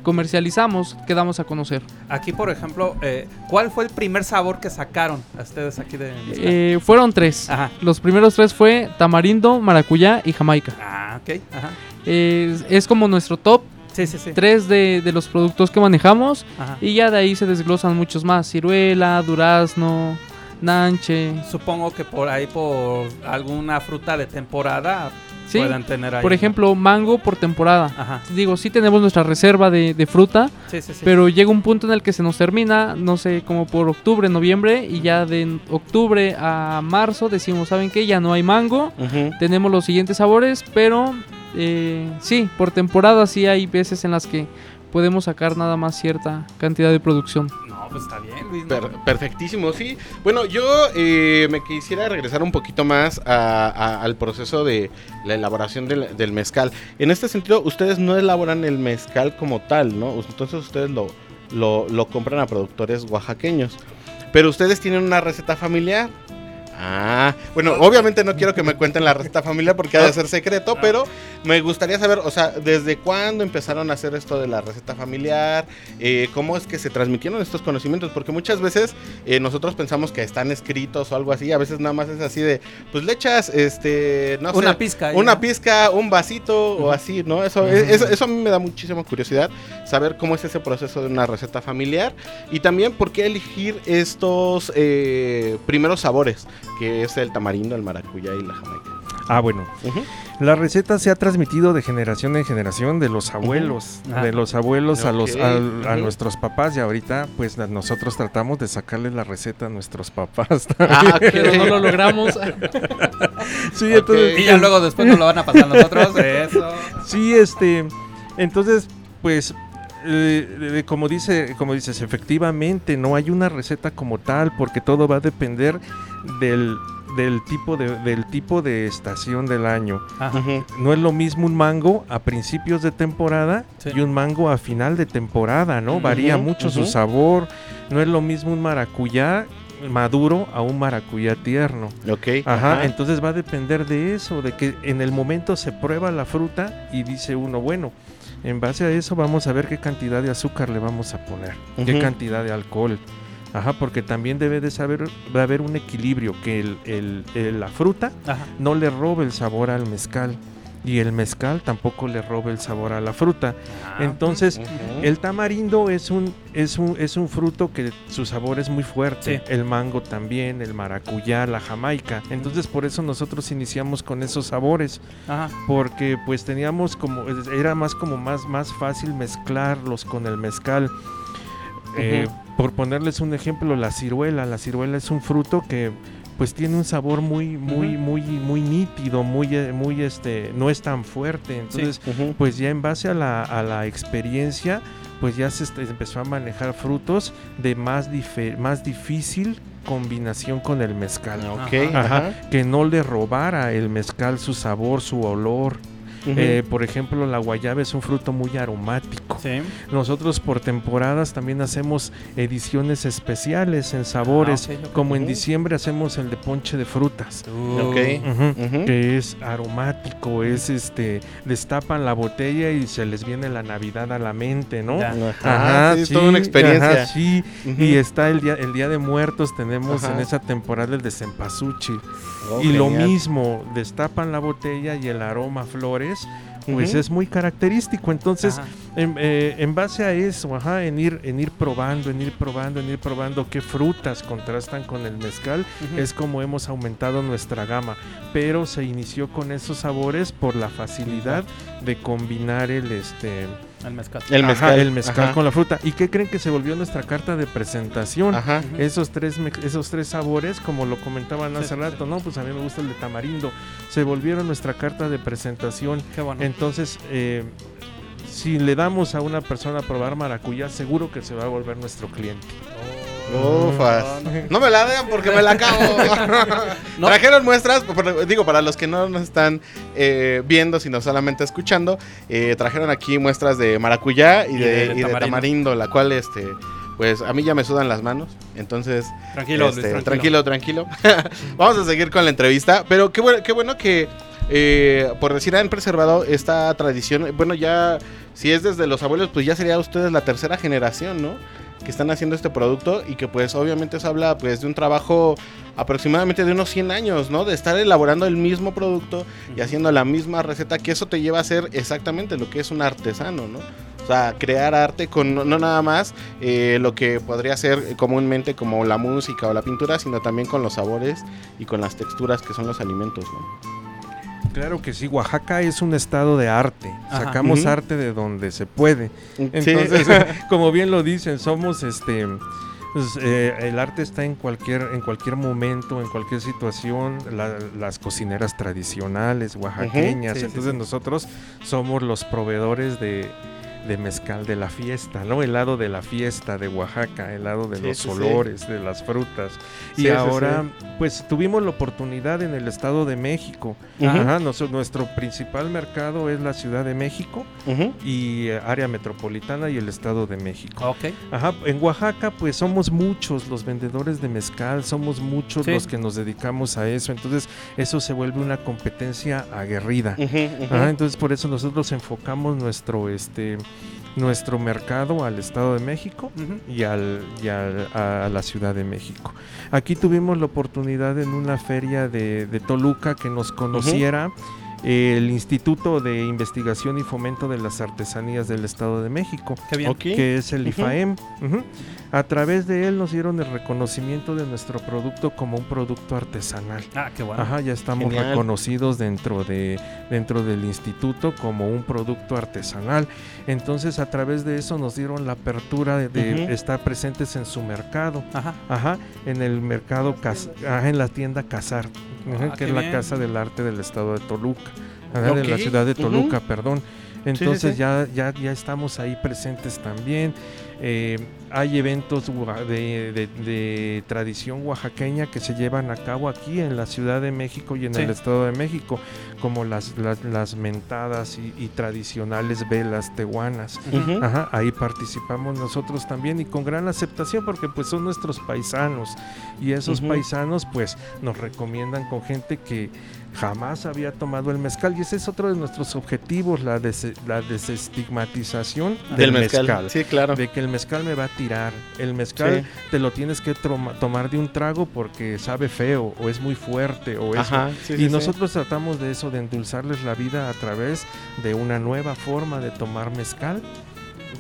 comercializamos, que damos a conocer. Aquí, por ejemplo, eh, ¿cuál fue el primer sabor que sacaron a ustedes aquí de eh, Fueron tres. Los primeros tres fue tamarindo, maracuyá y jamaica. Ah, ok. Ajá. es como nuestro top. Sí, sí, sí. Tres de, los productos que manejamos. Y ya de ahí se desglosan muchos más. Ciruela, durazno, nanche. Supongo que por ahí, por alguna fruta de temporada, puedan tener ahí. Por ejemplo, mango por temporada. Ajá. Digo, sí tenemos nuestra reserva de, de fruta, Sí, sí, sí. pero llega un punto en el que se nos termina, no sé, como por octubre, noviembre, y ya de octubre a marzo decimos, ¿saben qué? Ya no hay mango, tenemos los siguientes sabores, pero eh, sí, por temporada sí hay veces en las que podemos sacar nada más cierta cantidad de producción. Pues está bien, Luis. perfectísimo, sí. Bueno, yo eh, me quisiera regresar un poquito más al proceso de la elaboración del, mezcal. En este sentido, ustedes no elaboran el mezcal como tal, ¿no? Entonces ustedes lo, lo compran a productores oaxaqueños. Pero ustedes tienen una receta familiar. Ah, bueno, obviamente no quiero que me cuenten la receta familiar porque ha de ser secreto, pero me gustaría saber, o sea, ¿desde cuándo empezaron a hacer esto de la receta familiar? Eh, ¿Cómo es que se transmitieron estos conocimientos? Porque muchas veces eh, nosotros pensamos que están escritos o algo así, a veces nada más es así de, pues le echas, este, no sé, Una pizca. una ¿no? pizca, un vasito o así, ¿no? Eso, e- eso, eso a mí me da muchísima curiosidad, saber cómo es ese proceso de una receta familiar y también por qué elegir estos eh, primeros sabores, que es el tamarindo, el maracuyá y la jamaica. Ah, bueno. La receta se ha transmitido de generación en generación de los abuelos, Ah. de los abuelos a los a nuestros papás y ahorita pues nosotros tratamos de sacarle la receta a nuestros papás. Ah. Pero no lo logramos. sí, entonces Y ya luego después nos lo van a pasar nosotros. Eso. Sí, este, entonces, pues, eh, eh, como dice, como dices, efectivamente no hay una receta como tal, porque todo va a depender del, del tipo de, del tipo de estación del año. Ajá. Ujú. No es lo mismo un mango a principios de temporada Sí. y un mango a final de temporada, ¿no? Varía mucho su sabor. No es lo mismo un maracuyá maduro a un maracuyá tierno. Ok. Ajá, entonces va a depender de eso, de que en el momento se prueba la fruta y dice uno, bueno, en base a eso vamos a ver qué cantidad de azúcar le vamos a poner, qué cantidad de alcohol. Ajá, porque también debe de saber, va a haber un equilibrio, que el- el- el- la fruta Ajá. no le robe el sabor al mezcal y el mezcal tampoco le robe el sabor a la fruta. Ah, Entonces, el tamarindo es un, es un, es un fruto que su sabor es muy fuerte. Sí. El mango también, el maracuyá, la jamaica. Entonces por eso nosotros iniciamos con esos sabores. Ajá. Porque pues teníamos como, era más como más, más fácil mezclarlos con el mezcal. Eh, por ponerles un ejemplo, la ciruela. La ciruela es un fruto que pues tiene un sabor muy, muy, muy, muy nítido, muy, eh, muy, este, no es tan fuerte. Entonces, pues ya en base a la, a la experiencia, pues ya se empezó a manejar frutos de más, dife- más difícil combinación con el mezcal. Ok, Ajá. Ajá, ajá. que no le robara el mezcal su sabor, su olor. Eh, por ejemplo, la guayaba es un fruto muy aromático. Sí. Nosotros por temporadas también hacemos ediciones especiales en sabores, Ah, como en diciembre hacemos el de ponche de frutas. Ujú. que es aromático, es este, destapan la botella y se les viene la Navidad a la mente, ¿no? Ya. Ajá, sí, es toda una experiencia. ajá, sí. Y está el día, el día de muertos, tenemos Ajá. en esa temporada el de cempasúchil. Oh, y lo mismo, destapan la botella y el aroma a pues es muy característico. Entonces, en, eh, en base a eso, ajá, en ir, en ir probando, en ir probando, en ir probando qué frutas contrastan con el mezcal, es como hemos aumentado nuestra gama. Pero se inició con esos sabores por la facilidad de combinar el este El mezcal. El ajá, mezcal. el mezcal Ajá. con la fruta. ¿Y qué creen que se volvió nuestra carta de presentación? Ajá. Esos tres, me- esos tres sabores, como lo comentaban hace rato, ¿no? Pues a mí me gusta el de tamarindo. Se volvieron nuestra carta de presentación. Qué bueno. Entonces, eh, si le damos a una persona a probar maracuyá, seguro que se va a volver nuestro cliente. Ufas. No me la den porque me la acabo. No. Trajeron muestras, digo, para los que no nos están eh, viendo, sino solamente escuchando, eh, trajeron aquí muestras de maracuyá y, Y de, de y de tamarindo. la cual, este, pues a mí ya me sudan las manos. Entonces, Tranquilo, este, Luis, tranquilo, tranquilo. Vamos a seguir con la entrevista. Pero qué bueno, qué bueno que, eh, por decir, han preservado esta tradición. Bueno, ya, si es desde los abuelos, pues ya sería ustedes la tercera generación, ¿no? Que están haciendo este producto y que pues obviamente eso habla pues de un trabajo aproximadamente de unos 100 años, ¿no? De estar elaborando el mismo producto y haciendo la misma receta, que eso te lleva a ser exactamente lo que es un artesano, ¿no? O sea, crear arte con no, no nada más eh, lo que podría ser comúnmente como la música o la pintura, sino también con los sabores y con las texturas que son los alimentos, ¿no? Claro que sí, Oaxaca es un estado de arte. Sacamos arte de donde se puede. Entonces, como bien lo dicen, somos este pues, eh, el arte está en cualquier, en cualquier momento, en cualquier situación. las cocineras tradicionales oaxaqueñas. Entonces nosotros somos los proveedores de, de mezcal de la fiesta, ¿no? El lado de la fiesta de Oaxaca, el lado de los olores, de las frutas. y ahora, pues tuvimos la oportunidad en el Estado de México. Ajá, nuestro principal mercado es la Ciudad de México y eh, área metropolitana y el Estado de México. Okay. Ajá, en Oaxaca, pues somos muchos los vendedores de mezcal, somos muchos los que nos dedicamos a eso. Entonces, eso se vuelve una competencia aguerrida. entonces, por eso nosotros enfocamos nuestro, este, nuestro mercado al Estado de México y, al, a, la Ciudad de México. Aquí tuvimos la oportunidad en una feria de, Toluca que nos conociera el Instituto de Investigación y Fomento de las Artesanías del Estado de México, que es el IFAEM. A través de él nos dieron el reconocimiento de nuestro producto como un producto artesanal. Ah, qué bueno. Ajá, ya estamos reconocidos dentro, de, dentro del instituto como un producto artesanal. Entonces, a través de eso nos dieron la apertura de, estar presentes en su mercado. Ajá. Ajá, en el mercado, en la tienda Casar, ah, que es la Casa del Arte del Estado de Toluca. De la ciudad de Toluca, perdón. Entonces Ya, ya, ya estamos ahí presentes también. Eh, hay eventos de, tradición oaxaqueña que se llevan a cabo aquí en la Ciudad de México y en el Estado de México, como las, las, mentadas y, tradicionales velas tehuanas. ahí participamos nosotros también y con gran aceptación porque pues son nuestros paisanos y esos paisanos pues nos recomiendan con gente que jamás había tomado el mezcal y ese es otro de nuestros objetivos, la, la desestigmatización del, mezcal. Sí, claro. De que el mezcal me va a tirar. El mezcal te lo tienes que tomar de un trago porque sabe feo o es muy fuerte o eso. y nosotros tratamos de eso, de endulzarles la vida a través de una nueva forma de tomar mezcal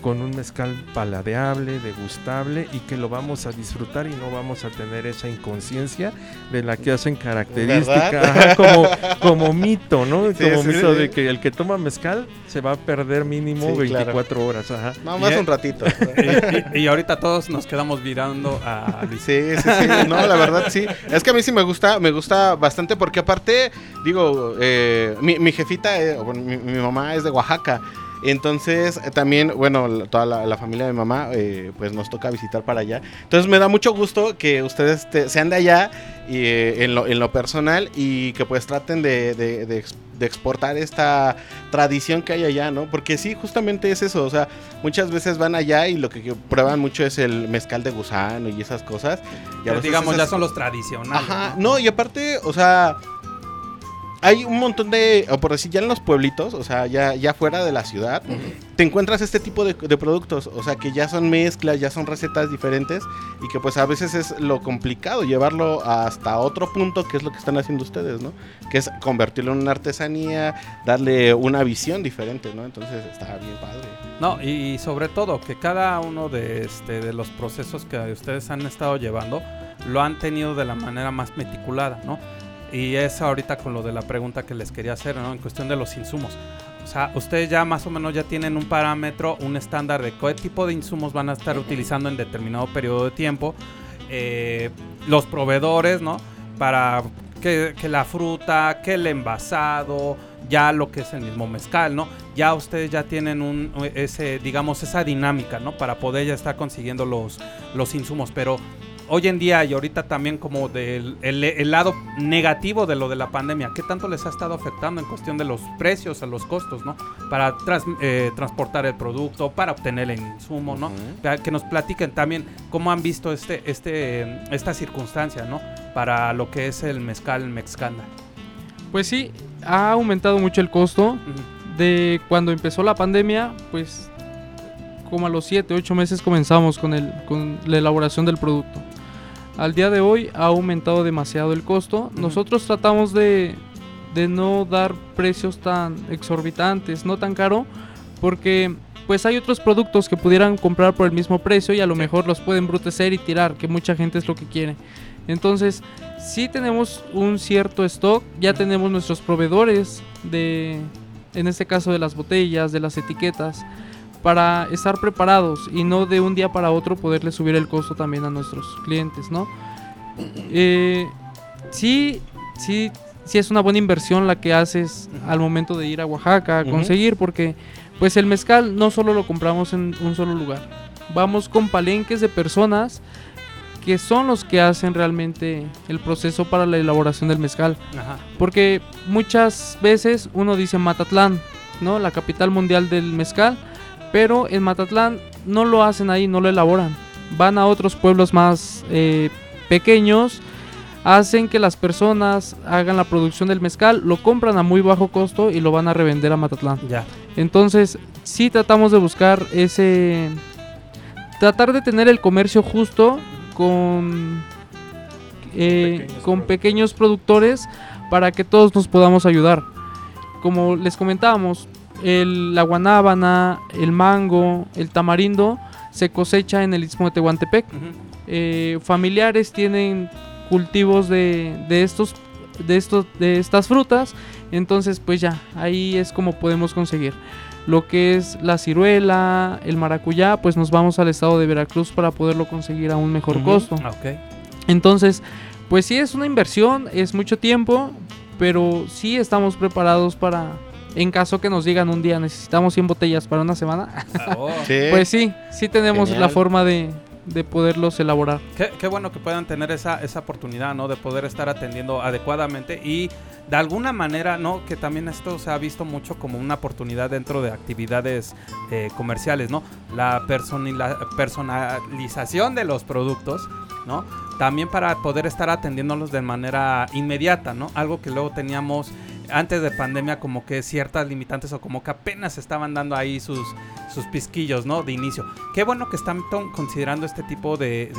con un mezcal paladeable, degustable y que lo vamos a disfrutar y no vamos a tener esa inconsciencia de la que hacen característica como, como mito, ¿no? como mito de que el que toma mezcal se va a perder mínimo 24 horas. Ajá. No, más un ratito. y, ahorita todos nos quedamos mirando a Sí, sí, sí. No, la verdad sí. Es que a mí sí me gusta, me gusta bastante porque aparte, digo, eh, mi, jefita, eh, mi mamá es de Oaxaca. Entonces, también, bueno, toda la, familia de mi mamá, eh, pues nos toca visitar para allá. Entonces, me da mucho gusto que ustedes sean de allá y, eh, en, lo, personal y que pues traten de, exportar esta tradición que hay allá, ¿no? Porque sí, justamente es eso, o sea, muchas veces van allá y lo que, prueban mucho es el mezcal de gusano y esas cosas. Y digamos, ya son los tradicionales. Ajá, no, y aparte, o sea hay un montón de, o por decir, ya en los pueblitos, o sea, ya, ya fuera de la ciudad, te encuentras este tipo de, productos, o sea, que ya son mezclas, ya son recetas diferentes y que pues a veces es lo complicado llevarlo hasta otro punto, que es lo que están haciendo ustedes, ¿no? Que es convertirlo en una artesanía, darle una visión diferente, ¿no? Entonces está bien padre. No, y sobre todo que cada uno de, este, de los procesos que ustedes han estado llevando lo han tenido de la manera más meticulada, ¿no? Y es ahorita con lo de la pregunta que les quería hacer, ¿no? En cuestión de los insumos. O sea, ustedes ya más o menos ya tienen un parámetro, un estándar de qué tipo de insumos van a estar utilizando en determinado periodo de tiempo. Eh, los proveedores, ¿no? Para que, la fruta, que el envasado, ya lo que es el mismo mezcal, ¿no? Ya ustedes ya tienen un, ese, digamos, esa dinámica, ¿no? Para poder ya estar consiguiendo los, los insumos. Pero hoy en día y ahorita también como del el, lado negativo de lo de la pandemia, ¿qué tanto les ha estado afectando en cuestión de los precios, a los costos, ¿no? Para eh, transportar el producto, para obtener el insumo, ¿no? Que nos platiquen también cómo han visto este, este, esta circunstancia, ¿no? Para lo que es el mezcal mexicana. Pues sí, ha aumentado mucho el costo. De cuando empezó la pandemia, pues como a los 7, 8 meses comenzamos con, el, con la elaboración del producto al día de hoy ha aumentado demasiado el costo. Nosotros tratamos de, no dar precios tan exorbitantes, no tan caro, porque pues hay otros productos que pudieran comprar por el mismo precio y a lo mejor los pueden brutecer y tirar, que mucha gente es lo que quiere. Entonces, sí tenemos un cierto stock, ya tenemos nuestros proveedores de, en este caso de las botellas, de las etiquetas, para estar preparados y no de un día para otro poderle subir el costo también a nuestros clientes, ¿no? Eh, sí, sí, sí es una buena inversión la que haces al momento de ir a Oaxaca a conseguir, porque pues el mezcal no solo lo compramos en un solo lugar, vamos con palenques de personas que son los que hacen realmente el proceso para la elaboración del mezcal. Porque muchas veces uno dice Matatlán, ¿no? La capital mundial del mezcal, pero en Matatlán no lo hacen ahí, no lo elaboran. Van a otros pueblos más eh, pequeños, hacen que las personas hagan la producción del mezcal, lo compran a muy bajo costo y lo van a revender a Matatlán. Ya. Entonces, sí tratamos de buscar ese tratar de tener el comercio justo con, eh, con pequeños productores para que todos nos podamos ayudar. Como les comentábamos, el, la guanábana, el mango, el tamarindo se cosecha en el istmo de Tehuantepec. Eh, familiares tienen cultivos de, de estos de estos de estas frutas entonces pues ya ahí es como podemos conseguir lo que es la ciruela, el maracuyá, pues nos vamos al estado de Veracruz para poderlo conseguir a un mejor costo. Entonces, pues sí es una inversión, es mucho tiempo, pero sí estamos preparados para, en caso que nos digan un día necesitamos 100 botellas para una semana, oh. pues sí, sí tenemos la forma de, de poderlos elaborar. Qué, bueno que puedan tener esa, esa oportunidad, ¿no? De poder estar atendiendo adecuadamente y de alguna manera, ¿no? Que también esto se ha visto mucho como una oportunidad dentro de actividades eh, comerciales, ¿no? La personalización de los productos, ¿no? También para poder estar atendiéndolos de manera inmediata, ¿no? Algo que luego teníamos antes de pandemia como que ciertas limitantes o como que apenas estaban dando ahí sus, sus pisquillos, ¿no? De inicio. Qué bueno que están considerando este tipo de,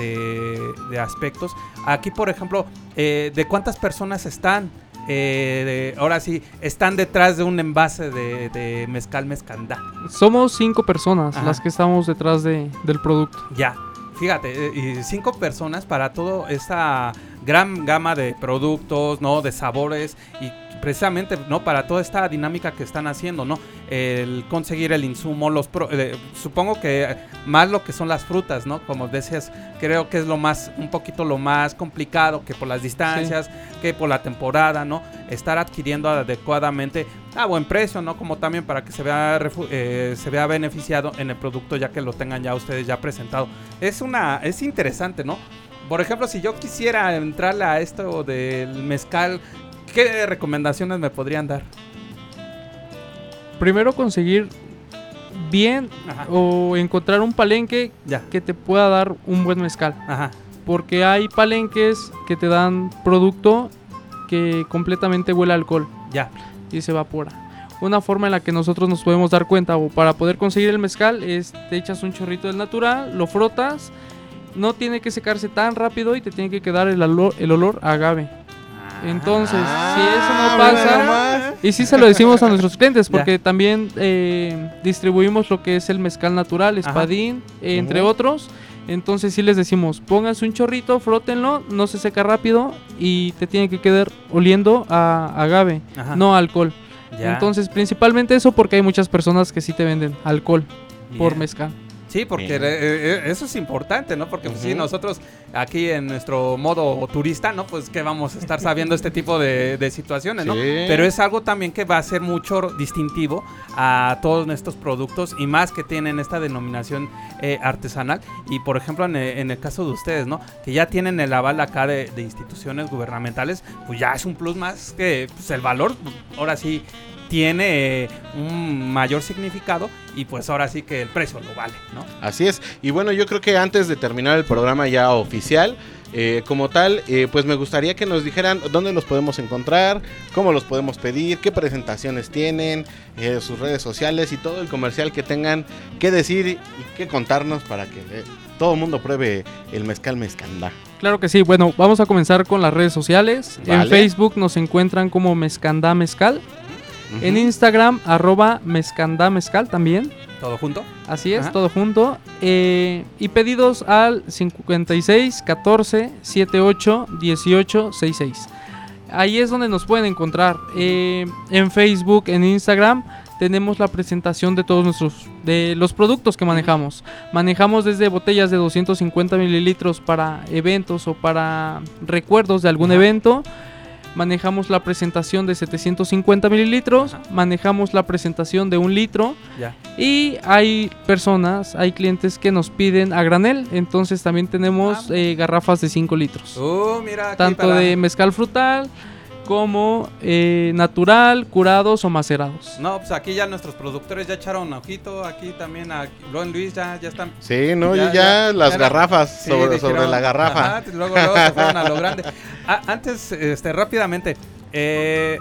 de, aspectos. Aquí, por ejemplo, eh, ¿de cuántas personas están? Eh, ahora sí, están detrás de un envase de, mezcal mezcandá. Somos cinco personas las que estamos detrás de, del producto. Ya, fíjate, eh, cinco personas para toda esa gran gama de productos, ¿no? De sabores y precisamente, ¿no? Para toda esta dinámica que están haciendo, ¿no? El conseguir el insumo, los eh, supongo que más lo que son las frutas, ¿no? Como decías, creo que es lo más, un poquito lo más complicado que por las distancias, que por la temporada, ¿no? Estar adquiriendo adecuadamente a buen precio, ¿no? Como también para que se vea, eh, se vea beneficiado en el producto ya que lo tengan ya ustedes ya presentado. Es una, es interesante, ¿no? Por ejemplo, si yo quisiera entrarle a esto del mezcal ¿Qué recomendaciones me podrían dar? Primero conseguir bien o encontrar un palenque que te pueda dar un buen mezcal. Porque hay palenques que te dan producto que completamente huele a alcohol. Ya. Y se evapora. Una forma en la que nosotros nos podemos dar cuenta o para poder conseguir el mezcal es te echas un chorrito del natural, lo frotas, no tiene que secarse tan rápido y te tiene que quedar el el olor a agave. Entonces, si eso no ah, pasa, y si se lo decimos a nuestros clientes, porque también eh, distribuimos lo que es el mezcal natural, espadín, entre otros. Entonces si les decimos, pónganse un chorrito, frótenlo, no se seca rápido y te tiene que quedar oliendo a agave, no a alcohol. Entonces principalmente eso porque hay muchas personas que sí te venden alcohol por mezcal. Sí, porque eh, eh, eso es importante, ¿no? Porque si pues, nosotros aquí en nuestro modo turista, ¿no? Pues que vamos a estar sabiendo este tipo de, situaciones, ¿no? Pero es algo también que va a ser mucho distintivo a todos nuestros productos y más que tienen esta denominación eh, artesanal. Y por ejemplo, en el, caso de ustedes, ¿no? Que ya tienen el aval acá de, instituciones gubernamentales, pues ya es un plus más que pues, el valor, ahora sí, tiene un mayor significado y pues ahora sí que el precio lo vale, ¿no? Así es. Y bueno, yo creo que antes de terminar el programa ya oficial, eh, como tal, eh, pues me gustaría que nos dijeran dónde los podemos encontrar, cómo los podemos pedir, qué presentaciones tienen, eh, sus redes sociales y todo el comercial que tengan que decir y que contarnos para que todo el mundo pruebe el mezcal mezcandá. Claro que sí, bueno, vamos a comenzar con las redes sociales. En Facebook nos encuentran como Mezcandá Mezcal. En Instagram, arroba mezcandamezcal también. ¿Todo junto? Así es, todo junto. Eh, y pedidos al 56 14 78 18 66. Ahí es donde nos pueden encontrar. Eh, en Facebook, en Instagram, tenemos la presentación de todos nuestros de los productos que manejamos. Manejamos desde botellas de 250 mililitros para eventos o para recuerdos de algún evento manejamos la presentación de 750 mililitros, manejamos la presentación de un litro y hay personas, hay clientes que nos piden a granel, entonces también tenemos ah, eh, garrafas de 5 litros. Oh, Tanto de mezcal frutal como eh, natural, curados o macerados. No, pues aquí ya nuestros productores ya echaron ojito, aquí también a Luan Luis ya, ya están. Sí, no, ya, ya, las garrafas sobre, sobre, la garrafa. luego, luego se fueron a lo grande. Ah, antes, este, rápidamente, eh,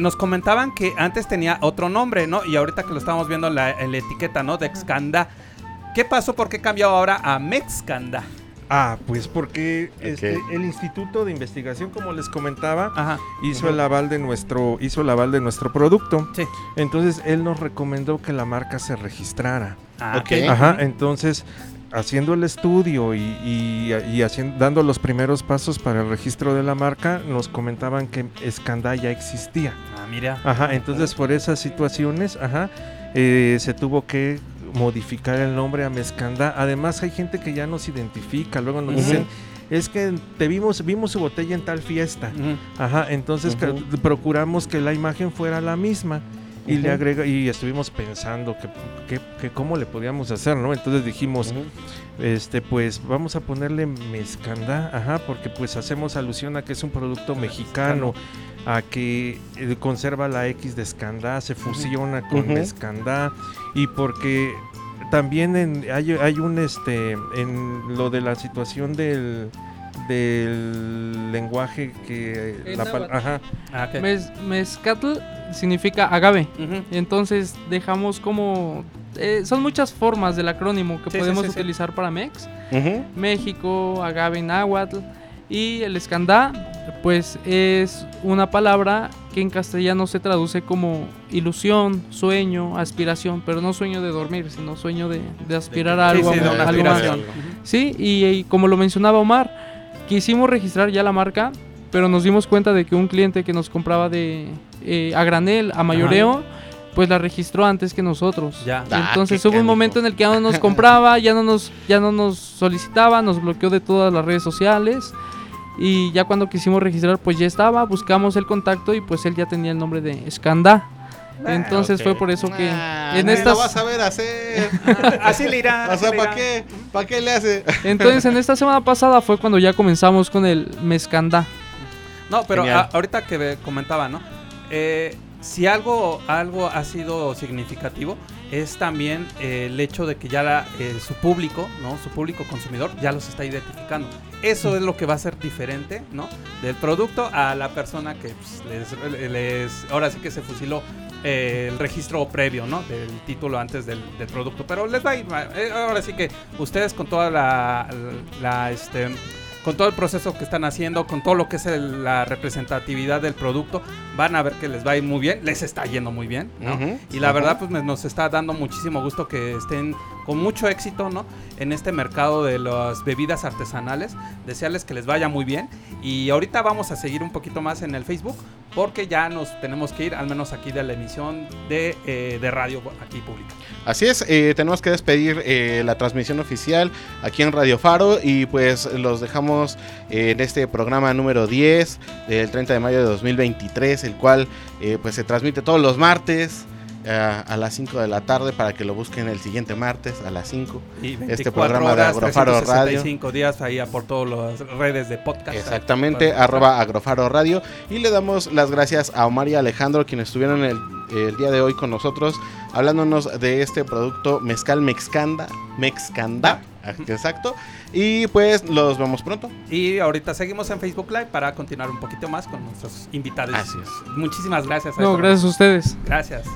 nos comentaban que antes tenía otro nombre, ¿no? Y ahorita que lo estamos viendo en la, en la etiqueta, ¿no? De Excanda. ¿Qué pasó? ¿Por qué cambió ahora a Mexcanda? Ah, pues porque este, el Instituto de Investigación, como les comentaba, hizo el aval de nuestro, hizo el aval de nuestro producto. Sí. Entonces él nos recomendó que la marca se registrara. Ah, Ajá. Entonces haciendo el estudio y, haciendo, dando los primeros pasos para el registro de la marca, nos comentaban que Escandá ya existía. Ah, mira. Ajá, entonces por esas situaciones, ajá, eh, se tuvo que modificar el nombre a Mezcanda. Además hay gente que ya nos identifica, luego nos dicen, es que te vimos, vimos su botella en tal fiesta. Ajá, entonces procuramos que la imagen fuera la misma. Y le agrega, y estuvimos pensando que, que, cómo le podíamos hacer, ¿no? Entonces dijimos, este, pues vamos a ponerle mezcanda, ajá, porque pues hacemos alusión a que es un producto mexicano, a que eh, conserva la X de escanda, se fusiona con mezcanda, y porque también en, hay, hay un este en lo de la situación del del lenguaje que la ajá. Ah, mezcatl significa agave. Entonces dejamos como eh, son muchas formas del acrónimo que podemos utilizar para Mex. México, agave náhuatl y el escandá pues es una palabra que en castellano se traduce como ilusión, sueño, aspiración, pero no sueño de dormir, sino sueño de, aspirar a algo, más. Sí, y, como lo mencionaba Omar, quisimos registrar ya la marca, pero nos dimos cuenta de que un cliente que nos compraba de eh, a granel, a mayoreo, pues la registró antes que nosotros. Ya. Entonces ah, hubo un momento en el que ya no nos compraba, ya no nos, ya no nos solicitaba, nos bloqueó de todas las redes sociales. Y ya cuando quisimos registrar, pues ya estaba, buscamos el contacto y pues él ya tenía el nombre de Ah, Entonces fue por eso que ah, en estas... vas a ver hacer. Así le irá. O sea, ¿para qué? ¿Para qué le hace? Entonces en esta semana pasada fue cuando ya comenzamos con el Mezcanda. No, pero ahorita que comentaba, ¿no? Eh, si algo, algo ha sido significativo es también eh, el hecho de que ya eh, su público, ¿no? Su público consumidor ya los está identificando. Eso es lo que va a ser diferente, ¿no? Del producto a la persona que pues, les, ahora sí que se fusiló eh, el registro previo, ¿no? Del título antes del, producto. Pero les va a ir, ahora sí que ustedes con toda la, la este, con todo el proceso que están haciendo, con todo lo que es la representatividad del producto, van a ver que les va a ir muy bien, les está yendo muy bien, ¿no? y la verdad, pues nos está dando muchísimo gusto que estén con mucho éxito, ¿no? En este mercado de las bebidas artesanales. Desearles que les vaya muy bien. Y ahorita vamos a seguir un poquito más en el Facebook porque ya nos tenemos que ir, al menos aquí de la emisión de, eh, de radio aquí pública. Así es, eh, tenemos que despedir eh, la transmisión oficial aquí en Radio Faro y pues los dejamos en este programa número 10 del 30 de mayo de 2023, el cual pues se transmite todos los martes a las 5 de la tarde para que lo busquen el siguiente martes a las 5. este programa de Agrofaro Radio. días ahí por todas las redes de podcast. Exactamente, arroba Agrofaro Radio. Y le damos las gracias a Omar y Alejandro, quienes estuvieron el, el día de hoy con nosotros, hablándonos de este producto Mezcal Mexcanda. Mexcanda. Exacto. Y pues los vemos pronto. Y ahorita seguimos en Facebook Live para continuar un poquito más con nuestros invitados. Es. Muchísimas gracias. no, gracias a ustedes. Gracias.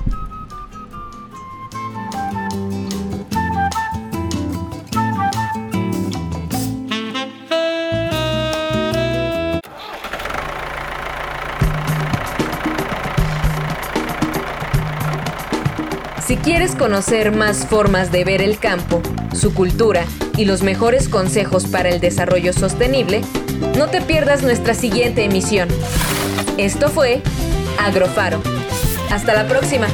Si quieres conocer más formas de ver el campo, su cultura y los mejores consejos para el desarrollo sostenible, no te pierdas nuestra siguiente emisión. Esto fue Agrofaro. Hasta la próxima.